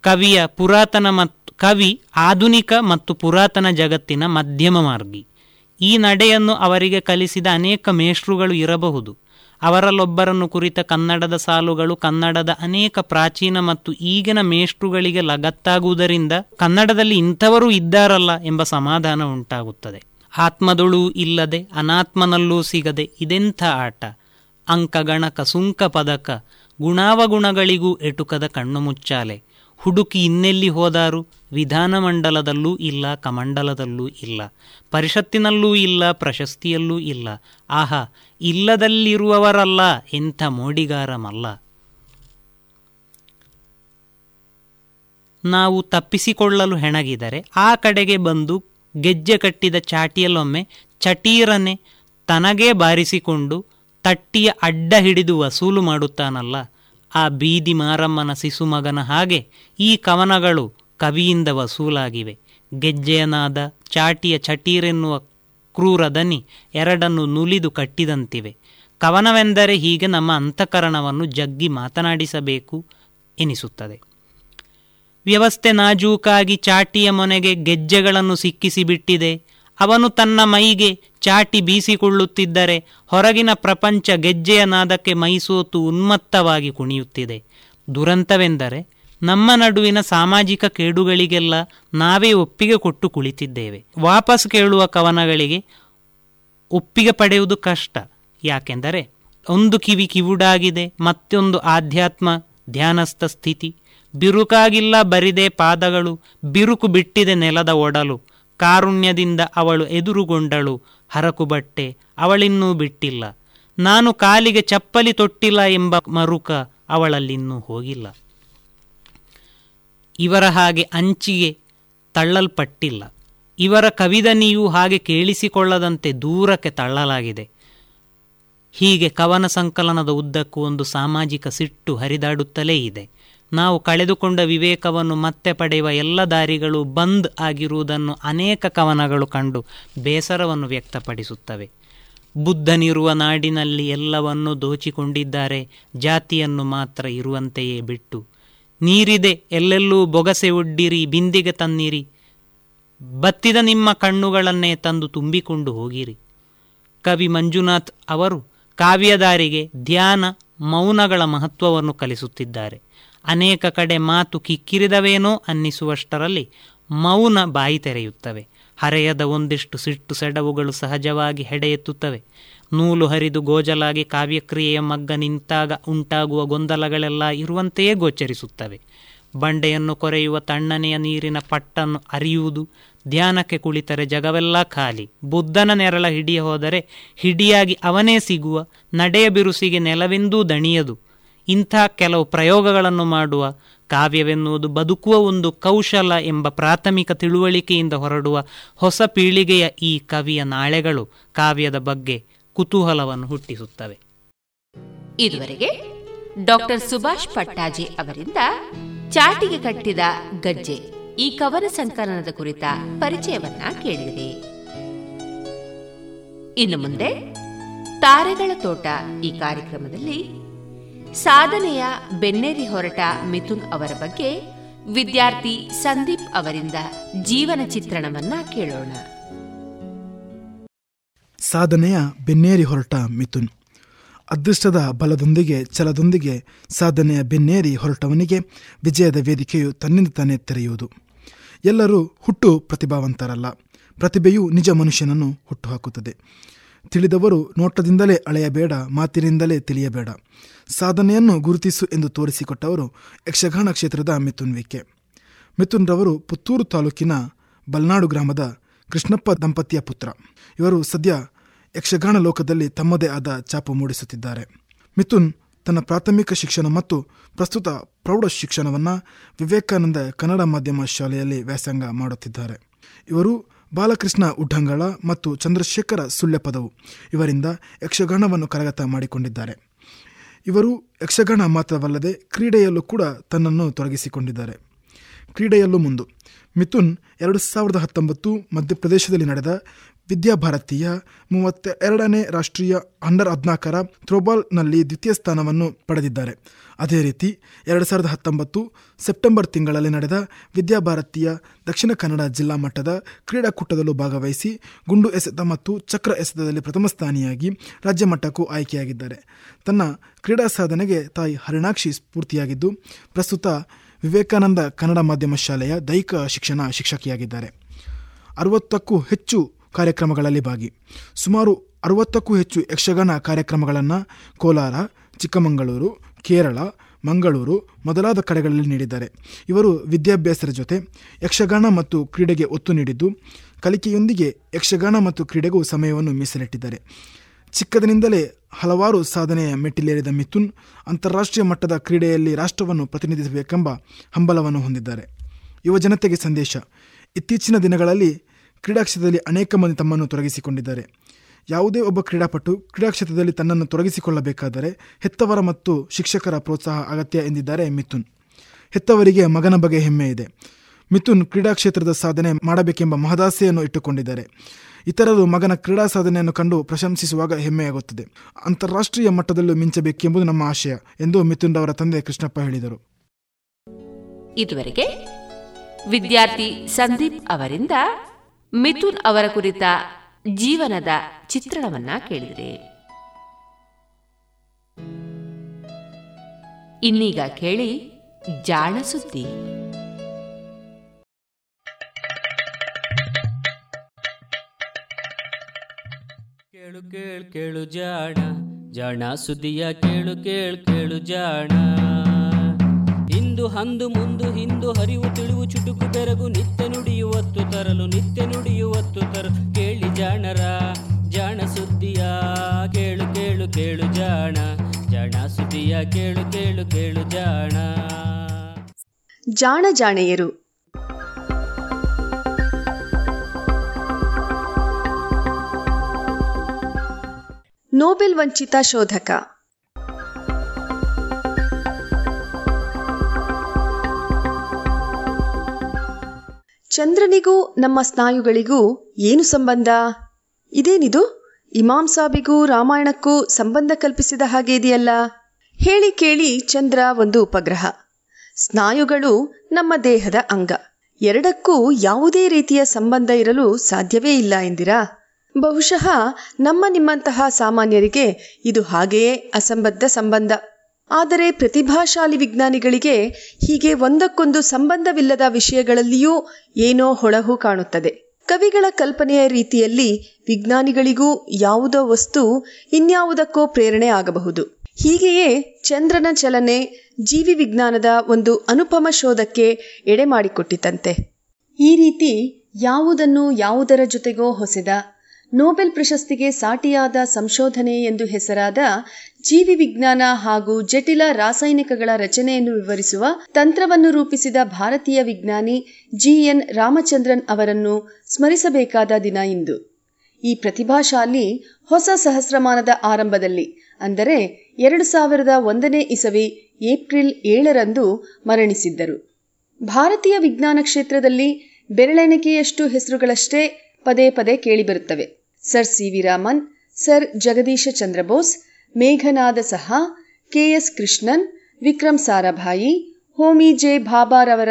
ಕವಿಯ ಪುರಾತನ ಮತ್ತು ಕವಿ ಆಧುನಿಕ ಮತ್ತು ಪುರಾತನ ಜಗತ್ತಿನ ಮಧ್ಯಮ ಮಾರ್ಗಿ. ಈ ನಡೆಯನ್ನು ಅವರಿಗೆ ಕಲಿಸಿದ ಅನೇಕ ಮೇಷ್ಟ್ರುಗಳು ಇರಬಹುದು. ಅವರಲ್ಲೊಬ್ಬರನ್ನು ಕುರಿತ ಕನ್ನಡದ ಸಾಲುಗಳು ಕನ್ನಡದ ಅನೇಕ ಪ್ರಾಚೀನ ಮತ್ತು ಈಗಿನ ಮೇಷ್ಟ್ರುಗಳಿಗೆ ಲಗತ್ತಾಗುವುದರಿಂದ ಕನ್ನಡದಲ್ಲಿ ಇಂಥವರೂ ಇದ್ದಾರಲ್ಲ ಎಂಬ ಸಮಾಧಾನ ಉಂಟಾಗುತ್ತದೆ. ಆತ್ಮದೊಳೂ ಇಲ್ಲದೆ ಅನಾತ್ಮನಲ್ಲೂ ಸಿಗದೆ ಇದೆಂಥ ಆಟ? ಅಂಕಗಣಕ ಸುಂಕ, ಪದಕ ಗುಣಾವಗುಣಗಳಿಗೂ ಎಟುಕದ ಕಣ್ಣು ಮುಚ್ಚಾಲೆ. ಹುಡುಕಿ ಇನ್ನೆಲ್ಲಿ ಹೋದಾರು? ವಿಧಾನಮಂಡಲದಲ್ಲೂ ಇಲ್ಲ, ಕಮಂಡಲದಲ್ಲೂ ಇಲ್ಲ. ಪರಿಷತ್ತಿನಲ್ಲೂ ಇಲ್ಲ, ಪ್ರಶಸ್ತಿಯಲ್ಲೂ ಇಲ್ಲ. ಆಹಾ, ಇಲ್ಲದಲ್ಲಿರುವವರಲ್ಲ, ಎಂಥ ಮೋಡಿಗಾರಮಲ್ಲ. ನಾವು ತಪ್ಪಿಸಿಕೊಳ್ಳಲು ಹೆಣಗಿದರೆ ಆ ಕಡೆಗೆ ಬಂದು ಗೆಜ್ಜೆ ಕಟ್ಟಿದ ಚಾಟಿಯಲ್ಲೊಮ್ಮೆ ಚಟೀರನೆ ತನಗೇ ಬಾರಿಸಿಕೊಂಡು ತಟ್ಟಿಯ ಅಡ್ಡ ಹಿಡಿದು ವಸೂಲು ಮಾಡುತ್ತಾನಲ್ಲ. ಆ ಬೀದಿ ಮಾರಮ್ಮನ ಸಿಸುಮಗನ ಹಾಗೆ ಈ ಕವನಗಳು ಕವಿಯಿಂದ ವಸೂಲಾಗಿವೆ. ಗೆಜ್ಜೆಯನಾದ ಚಾಟಿಯ ಚಟೀರೆನ್ನುವ ಕ್ರೂರ ದನಿ ಎರಡನ್ನು ನುಲಿದು ಕಟ್ಟಿದಂತಿವೆ. ಕವನವೆಂದರೆ ಹೀಗೆ ನಮ್ಮ ಅಂತಃಕರಣವನ್ನು ಜಗ್ಗಿ ಮಾತನಾಡಿಸಬೇಕು ಎನಿಸುತ್ತದೆ. ವ್ಯವಸ್ಥೆ ನಾಜೂಕಾಗಿ ಚಾಟಿಯ ಮೊನೆಗೆ ಗೆಜ್ಜೆಗಳನ್ನು ಸಿಕ್ಕಿಸಿಬಿಟ್ಟಿದೆ. ಅವನು ತನ್ನ ಮೈಗೆ ಚಾಟಿ ಬೀಸಿಕೊಳ್ಳುತ್ತಿದ್ದರೆ ಹೊರಗಿನ ಪ್ರಪಂಚ ಗೆಜ್ಜೆಯ ನಾದಕ್ಕೆ ಮೈಸೋತು ಉನ್ಮತ್ತವಾಗಿ ಕುಣಿಯುತ್ತಿದೆ. ದುರಂತವೆಂದರೆ ನಮ್ಮ ನಡುವಿನ ಸಾಮಾಜಿಕ ಕೇಡುಗಳಿಗೆಲ್ಲ ನಾವೇ ಒಪ್ಪಿಗೆ ಕೊಟ್ಟು ಕುಳಿತಿದ್ದೇವೆ. ವಾಪಸ್ ಕೇಳುವ ಕವನಗಳಿಗೆ ಒಪ್ಪಿಗೆ ಪಡೆಯುವುದು ಕಷ್ಟ. ಯಾಕೆಂದರೆ ಒಂದು ಕಿವಿ ಕಿವುಡಾಗಿದೆ, ಮತ್ತೊಂದು ಆಧ್ಯಾತ್ಮ ಧ್ಯಾನಸ್ಥ ಸ್ಥಿತಿ. ಬಿರುಕಾಗಿಲ್ಲ ಬರಿದೆ ಪಾದಗಳು, ಬಿರುಕು ಬಿಟ್ಟಿದೆ ನೆಲದ ಒಡಲು, ಕಾರುಣ್ಯದಿಂದ ಅವಳು ಎದುರುಗೊಂಡಳು, ಹರಕು ಬಟ್ಟೆ ಅವಳಿನ್ನೂ ಬಿಟ್ಟಿಲ್ಲ. ನಾನು ಕಾಲಿಗೆ ಚಪ್ಪಲಿ ತೊಟ್ಟಿಲ್ಲ ಎಂಬ ಮರುಕ ಅವಳಲ್ಲಿನ್ನೂ ಹೋಗಿಲ್ಲ. ಇವರ ಹಾಗೆ ಅಂಚಿಗೆ ತಳ್ಳಲ್ಪಟ್ಟಿಲ್ಲ. ಇವರ ಕವಿದನಿಯೂ ಹಾಗೆ ಕೇಳಿಸಿಕೊಳ್ಳದಂತೆ ದೂರಕ್ಕೆ ತಳ್ಳಲಾಗಿದೆ. ಹೀಗೆ ಕವನ ಸಂಕಲನದ ಉದ್ದಕ್ಕೂ ಒಂದು ಸಾಮಾಜಿಕ ಸಿಟ್ಟು ಹರಿದಾಡುತ್ತಲೇ ಇದೆ. ನಾವು ಕಳೆದುಕೊಂಡ ವಿವೇಕವನ್ನು ಮತ್ತೆ ಪಡೆಯುವ ಎಲ್ಲ ದಾರಿಗಳು ಬಂದ್ ಆಗಿರುವುದನ್ನು ಅನೇಕ ಕವನಗಳು ಕಂಡು ಬೇಸರವನ್ನು ವ್ಯಕ್ತಪಡಿಸುತ್ತವೆ. ಬುದ್ಧನಿರುವ ನಾಡಿನಲ್ಲಿ ಎಲ್ಲವನ್ನೂ ದೋಚಿಕೊಂಡಿದ್ದಾರೆ, ಜಾತಿಯನ್ನು ಮಾತ್ರ ಇರುವಂತೆಯೇ ಬಿಟ್ಟು. ನೀರಿದೆ, ಎಲ್ಲೆಲ್ಲೂ ಬೊಗಸೆ ಒಡ್ಡಿರಿ, ಬಿಂದಿಗೆ ತನ್ನಿರಿ. ಬತ್ತಿದ ನಿಮ್ಮ ಕಣ್ಣುಗಳನ್ನೇ ತಂದು ತುಂಬಿಕೊಂಡು ಹೋಗಿರಿ. ಕವಿ ಮಂಜುನಾಥ್ ಅವರು ಕಾವ್ಯದಾರಿಗೆ ಧ್ಯಾನ, ಮೌನಗಳ ಮಹತ್ವವನ್ನು ಕಲಿಸುತ್ತಿದ್ದಾರೆ. ಅನೇಕ ಕಡೆ ಮಾತು ಕಿಕ್ಕಿರಿದವೇನೋ ಅನ್ನಿಸುವಷ್ಟರಲ್ಲಿ ಮೌನ ಬಾಯಿ ತೆರೆಯುತ್ತವೆ. ಹರೆಯದ ಒಂದಿಷ್ಟು ಸಿಟ್ಟು ಸೆಡವುಗಳು ಸಹಜವಾಗಿ ಹೆಡೆಯೆತ್ತುತ್ತವೆ. ನೂಲು ಹರಿದು ಗೋಜಲಾಗಿ ಕಾವ್ಯಕ್ರಿಯೆಯ ಮಗ್ಗ ನಿಂತಾಗ ಉಂಟಾಗುವ ಗೊಂದಲಗಳೆಲ್ಲ ಇರುವಂತೆಯೇ ಗೋಚರಿಸುತ್ತವೆ. ಬಂಡೆಯನ್ನು ಕೊರೆಯುವ ತಣ್ಣನೆಯ ನೀರಿನ ಪಟ್ಟನ್ನು ಅರಿಯುವುದು, ಧ್ಯಾನಕ್ಕೆ ಕುಳಿತರೆ ಜಗವೆಲ್ಲ ಖಾಲಿ. ಬುದ್ಧನ ನೆರಳ ಹಿಡಿಯ ಹೋದರೆ ಹಿಡಿಯಾಗಿ ಅವನೇ ಸಿಗುವ, ನಡೆಯ ಬಿರುಸಿಗೆ ನೆಲವೆಂದೂ ದಣಿಯದು. ಇಂಥ ಕೆಲವು ಪ್ರಯೋಗಗಳನ್ನು ಮಾಡುವ, ಕಾವ್ಯವೆನ್ನುವುದು ಬದುಕುವ ಒಂದು ಕೌಶಲ ಎಂಬ ಪ್ರಾಥಮಿಕ ತಿಳುವಳಿಕೆಯಿಂದ ಹೊರಡುವ ಹೊಸ ಪೀಳಿಗೆಯ ಈ ಕವಿಯ ನಾಳೆಗಳು ಕಾವ್ಯದ ಬಗ್ಗೆ ಕುತೂಹಲವನ್ನು ಹುಟ್ಟಿಸುತ್ತವೆ. ಇದುವರೆಗೆ ಡಾಕ್ಟರ್ ಸುಭಾಷ್ ಪಟ್ಟಾಜಿ ಅವರಿಂದ ಚಾಟಿಗೆ ಕಟ್ಟಿದ ಗಜ್ಜೆ ಈ ಕವನ ಸಂಕಲನದ ಕುರಿತ ಪರಿಚಯವನ್ನ ಕೇಳಿದೆ. ಇನ್ನು ಮುಂದೆ ತಾರೆಗಳ ತೋಟ ಈ ಕಾರ್ಯಕ್ರಮದಲ್ಲಿ ಸಾಧನೆಯ ಬೆನ್ನೇರಿ ಹೊರಟ ಮಿಥುನ್ ಅವರ ಬಗ್ಗೆ ವಿದ್ಯಾರ್ಥಿ ಸಂದೀಪ್ ಅವರಿಂದ ಜೀವನ ಚಿತ್ರಣವನ್ನ ಕೇಳೋಣ. ಸಾಧನೆಯ ಬೆನ್ನೇರಿ ಹೊರಟ ಮಿಥುನ್. ಅದೃಷ್ಟದ ಬಲದೊಂದಿಗೆ ಛಲದೊಂದಿಗೆ ಸಾಧನೆಯ ಬೆನ್ನೇರಿ ಹೊರಟವನಿಗೆ ವಿಜಯದ ವೇದಿಕೆಯು ತನ್ನಿಂದ ತಾನೇ ತೆರೆಯುವುದು. ಎಲ್ಲರೂ ಹುಟ್ಟು ಪ್ರತಿಭಾವಂತರಲ್ಲ. ಪ್ರತಿಭೆಯು ನಿಜ ಮನುಷ್ಯನನ್ನು ಹುಟ್ಟುಹಾಕುತ್ತದೆ ತಿಳಿದವರು ನೋಟದಿಂದಲೇ ಅಳೆಯಬೇಡ, ಮಾತಿನಿಂದಲೇ ತಿಳಿಯಬೇಡ. ಸಾಧನೆಯನ್ನು ಗುರುತಿಸು ಎಂದು ತೋರಿಸಿಕೊಟ್ಟವರು ಯಕ್ಷಗಾನ ಕ್ಷೇತ್ರದ ಮಿಥುನ್ ವಿಕೆ ಮಿಥುನ್ ರವರು ಪುತ್ತೂರು ತಾಲೂಕಿನ ಬಲ್ನಾಡು ಗ್ರಾಮದ ಕೃಷ್ಣಪ್ಪ ದಂಪತಿಯ ಪುತ್ರ. ಇವರು ಸದ್ಯ ಯಕ್ಷಗಾನ ಲೋಕದಲ್ಲಿ ತಮ್ಮದೇ ಆದ ಚಾಪು ಮೂಡಿಸುತ್ತಿದ್ದಾರೆ. ಮಿಥುನ್ ತನ್ನ ಪ್ರಾಥಮಿಕ ಶಿಕ್ಷಣ ಮತ್ತು ಪ್ರಸ್ತುತ ಪ್ರೌಢ ಶಿಕ್ಷಣವನ್ನು ವಿವೇಕಾನಂದ ಕನ್ನಡ ಮಾಧ್ಯಮ ಶಾಲೆಯಲ್ಲಿ ವ್ಯಾಸಂಗ ಮಾಡುತ್ತಿದ್ದಾರೆ. ಇವರು ಬಾಲಕೃಷ್ಣ ಉಡ್ಡಂಗಳ ಮತ್ತು ಚಂದ್ರಶೇಖರ ಸುಳ್ಯಪದವು ಇವರಿಂದ ಯಕ್ಷಗಾನವನ್ನು ಕರಗತ ಮಾಡಿಕೊಂಡಿದ್ದಾರೆ. ಇವರು ಯಕ್ಷಗಾನ ಮಾತ್ರವಲ್ಲದೆ ಕ್ರೀಡೆಯಲ್ಲೂ ಕೂಡ ತನ್ನನ್ನು ತೊಡಗಿಸಿಕೊಂಡಿದ್ದಾರೆ. ಕ್ರೀಡೆಯಲ್ಲೂ ಮುಂದು ಮಿಥುನ್ ಎರಡು ಸಾವಿರದ ಹತ್ತೊಂಬತ್ತು ಮಧ್ಯಪ್ರದೇಶದಲ್ಲಿ ನಡೆದ ವಿದ್ಯಾಭಾರತೀಯ ಮೂವತ್ತ ಎರಡನೇ ರಾಷ್ಟ್ರೀಯ ಅಂಡರ್ ಹದಿನಾಲ್ಕರ ಥ್ರೋಬಾಲ್ನಲ್ಲಿ ದ್ವಿತೀಯ ಸ್ಥಾನವನ್ನು ಪಡೆದಿದ್ದಾರೆ. ಅದೇ ರೀತಿ ಎರಡು ಸಾವಿರದ ಹತ್ತೊಂಬತ್ತು ಸೆಪ್ಟೆಂಬರ್ ತಿಂಗಳಲ್ಲಿ ನಡೆದ ವಿದ್ಯಾಭಾರತೀಯ ದಕ್ಷಿಣ ಕನ್ನಡ ಜಿಲ್ಲಾ ಮಟ್ಟದ ಕ್ರೀಡಾಕೂಟದಲ್ಲೂ ಭಾಗವಹಿಸಿ ಗುಂಡು ಎಸೆತ ಮತ್ತು ಚಕ್ರ ಎಸೆತದಲ್ಲಿ ಪ್ರಥಮ ಸ್ಥಾನಿಯಾಗಿ ರಾಜ್ಯ ಮಟ್ಟಕ್ಕೂ ಆಯ್ಕೆಯಾಗಿದ್ದಾರೆ. ತನ್ನ ಕ್ರೀಡಾ ಸಾಧನೆಗೆ ತಾಯಿ ಹರಿಣಾಕ್ಷಿ ಸ್ಫೂರ್ತಿಯಾಗಿದ್ದು, ಪ್ರಸ್ತುತ ವಿವೇಕಾನಂದ ಕನ್ನಡ ಮಾಧ್ಯಮ ಶಾಲೆಯ ದೈಹಿಕ ಶಿಕ್ಷಣ ಶಿಕ್ಷಕಿಯಾಗಿದ್ದಾರೆ. ಅರವತ್ತಕ್ಕೂ ಹೆಚ್ಚು ಕಾರ್ಯಕ್ರಮಗಳಲ್ಲಿ ಭಾಗಿ. ಸುಮಾರು ಅರವತ್ತಕ್ಕೂ ಹೆಚ್ಚು ಯಕ್ಷಗಾನ ಕಾರ್ಯಕ್ರಮಗಳನ್ನು ಕೋಲಾರ, ಚಿಕ್ಕಮಗಳೂರು, ಕೇರಳ, ಮಂಗಳೂರು ಮೊದಲಾದ ಕಡೆಗಳಲ್ಲಿ ನೀಡಿದ್ದಾರೆ. ಇವರು ವಿದ್ಯಾಭ್ಯಾಸದ ಜೊತೆ ಯಕ್ಷಗಾನ ಮತ್ತು ಕ್ರೀಡೆಗೆ ಒತ್ತು ನೀಡಿದ್ದು, ಕಲಿಕೆಯೊಂದಿಗೆ ಯಕ್ಷಗಾನ ಮತ್ತು ಕ್ರೀಡೆಗೂ ಸಮಯವನ್ನು ಮೀಸಲಿಟ್ಟಿದ್ದಾರೆ. ಚಿಕ್ಕದಿನಿಂದಲೇ ಹಲವಾರು ಸಾಧನೆಯ ಮೆಟ್ಟಿಲೇರಿದ ಮಿಥುನ್ ಅಂತಾರಾಷ್ಟ್ರೀಯ ಮಟ್ಟದ ಕ್ರೀಡೆಯಲ್ಲಿ ರಾಷ್ಟ್ರವನ್ನು ಪ್ರತಿನಿಧಿಸಬೇಕೆಂಬ ಹಂಬಲವನ್ನು ಹೊಂದಿದ್ದಾರೆ. ಯುವ ಜನತೆಗೆ ಸಂದೇಶ, ಇತ್ತೀಚಿನ ದಿನಗಳಲ್ಲಿ ಕ್ರೀಡಾಕ್ಷೇತ್ರದಲ್ಲಿ ಅನೇಕ ಮಂದಿ ತಮ್ಮನ್ನು ತೊಡಗಿಸಿಕೊಂಡಿದ್ದಾರೆ. ಯಾವುದೇ ಒಬ್ಬ ಕ್ರೀಡಾಪಟು ಕ್ರೀಡಾಕ್ಷೇತ್ರದಲ್ಲಿ ತನ್ನನ್ನು ತೊಡಗಿಸಿಕೊಳ್ಳಬೇಕಾದರೆ ಹೆತ್ತವರ ಮತ್ತು ಶಿಕ್ಷಕರ ಪ್ರೋತ್ಸಾಹ ಅಗತ್ಯ ಎಂದಿದ್ದಾರೆ ಮಿಥುನ್. ಹೆತ್ತವರಿಗೆ ಮಗನ ಬಗ್ಗೆ ಹೆಮ್ಮೆ ಇದೆ. ಮಿಥುನ್ ಕ್ರೀಡಾಕ್ಷೇತ್ರದ ಸಾಧನೆ ಮಾಡಬೇಕೆಂಬ ಮಹದಾಸೆಯನ್ನು ಇಟ್ಟುಕೊಂಡಿದ್ದಾರೆ. ಇತರರು ಮಗನ ಕ್ರೀಡಾ ಸಾಧನೆಯನ್ನು ಕಂಡು ಪ್ರಶಂಸಿಸುವಾಗ ಹೆಮ್ಮೆಯಾಗುತ್ತದೆ. ಅಂತಾರಾಷ್ಟ್ರೀಯ ಮಟ್ಟದಲ್ಲೂ ಮಿಂಚಬೇಕೆಂಬುದು ನಮ್ಮ ಆಶಯ ಎಂದು ಮಿಥುನ್ ಅವರ ತಂದೆ ಕೃಷ್ಣಪ್ಪ ಹೇಳಿದರು. ಇದುವರೆಗೆ ವಿದ್ಯಾರ್ಥಿ ಸಂದೀಪ್ ಅವರಿಂದ ಮಿಥುನ್ ಅವರ ಕುರಿತ ಜೀವನದ ಚಿತ್ರಣವನ್ನ ಕೇಳಿದರೆ. ಇನ್ನೀಗ ಕೇಳಿ ಜಾಣ ಸುದ್ದಿ. ಕೇಳು ಕೇಳು ಕೇಳು ಜಾಣ ಜಾಣ ಸುದ್ದಿಯ ಕೇಳು ಕೇಳು ಕೇಳು ಜಾಣ. ಇಂದು ಹಂದು ಮುಂದು ಹಿಂದು ಹರಿವು ತಿಳಿವು ಚುಟುಕು ಬೆರಗು ನಿತ್ಯ ನುಡಿಯುವತ್ತು ತರಲು ನಿತ್ಯ ನುಡಿಯುವತ್ತು ತರಲು ಕೇಳಿ ಜಾಣರ, ಜಾಣ ಸುದ್ದಿಯ ಕೇಳು ಕೇಳು ಕೇಳು ಕೇಳು ಜಾಣ. ಜಾಣ ಸುದ್ದಿಯ, ಕೇಳು ಕೇಳು ಕೇಳು ಜಾಣ. ಜಾಣ ಜಾಣೆಯರು. ನೋಬೆಲ್ ವಂಚಿತ ಶೋಧಕ. ಚಂದ್ರನಿಗೂ ನಮ್ಮ ಸ್ನಾಯುಗಳಿಗೂ ಏನು ಸಂಬಂಧ? ಇದೇನಿದು? ಇಮಾಂ ಸಾಬಿಗೂ ರಾಮಾಯಣಕ್ಕೂ ಸಂಬಂಧ ಕಲ್ಪಿಸಿದ ಹಾಗೆ ಇದೆಯಲ್ಲ? ಹೇಳಿ ಕೇಳಿ ಚಂದ್ರ ಒಂದು ಉಪಗ್ರಹ. ಸ್ನಾಯುಗಳು ನಮ್ಮ ದೇಹದ ಅಂಗ. ಎರಡಕ್ಕೂ ಯಾವುದೇ ರೀತಿಯ ಸಂಬಂಧ ಇರಲು ಸಾಧ್ಯವೇ ಇಲ್ಲ ಎಂದಿರಾ? ಬಹುಶಃ ನಮ್ಮ ನಿಮ್ಮಂತಹ ಸಾಮಾನ್ಯರಿಗೆ ಇದು ಹಾಗೆಯೇ ಅಸಂಬದ್ಧ ಸಂಬಂಧ. ಆದರೆ ಪ್ರತಿಭಾಶಾಲಿ ವಿಜ್ಞಾನಿಗಳಿಗೆ ಹೀಗೆ ಒಂದಕ್ಕೊಂದು ಸಂಬಂಧವಿಲ್ಲದ ವಿಷಯಗಳಲ್ಲಿಯೂ ಏನೋ ಹೊಳಹು ಕಾಣುತ್ತದೆ. ಕವಿಗಳ ಕಲ್ಪನೆಯ ರೀತಿಯಲ್ಲಿ ವಿಜ್ಞಾನಿಗಳಿಗೂ ಯಾವುದೋ ವಸ್ತು ಇನ್ಯಾವುದಕ್ಕೋ ಪ್ರೇರಣೆ ಆಗಬಹುದು. ಹೀಗೆಯೇ ಚಂದ್ರನ ಚಲನೆ ಜೀವಿ ವಿಜ್ಞಾನದ ಒಂದು ಅನುಪಮ ಶೋಧಕ್ಕೆ ಎಡೆ ಮಾಡಿಕೊಟ್ಟಿತಂತೆ. ಈ ರೀತಿ ಯಾವುದನ್ನು ಯಾವುದರ ಜೊತೆಗೋ ಹೊಸೆದ ನೋಬೆಲ್ ಪ್ರಶಸ್ತಿಗೆ ಸಾಟಿಯಾದ ಸಂಶೋಧನೆ ಎಂದು ಹೆಸರಾದ ಜೀವಿ ವಿಜ್ಞಾನ ಹಾಗೂ ಜಟಿಲ ರಾಸಾಯನಿಕಗಳ ರಚನೆಯನ್ನು ವಿವರಿಸುವ ತಂತ್ರವನ್ನು ರೂಪಿಸಿದ ಭಾರತೀಯ ವಿಜ್ಞಾನಿ ಜಿಎನ್ ರಾಮಚಂದ್ರನ್ ಅವರನ್ನು ಸ್ಮರಿಸಬೇಕಾದ ದಿನ ಇಂದು. ಈ ಪ್ರತಿಭಾಶಾಲಿ ಹೊಸ ಸಹಸ್ರಮಾನದ ಆರಂಭದಲ್ಲಿ, ಅಂದರೆ ಎರಡು ಸಾವಿರದ ಒಂದನೇ ಇಸವಿ ಏಪ್ರಿಲ್ ಏಳರಂದು ಮರಣಿಸಿದ್ದರು. ಭಾರತೀಯ ವಿಜ್ಞಾನ ಕ್ಷೇತ್ರದಲ್ಲಿ ಬೆರಳೆಣಿಕೆಯಷ್ಟು ಹೆಸರುಗಳಷ್ಟೇ ಪದೇ ಪದೇ ಕೇಳಿಬರುತ್ತವೆ. Sir C V Raman, sir Jagadish Chandra Bose Meghnad Saha KS Krishnan Vikram Sarabhai, Homi J ಭಾಬಾರವರ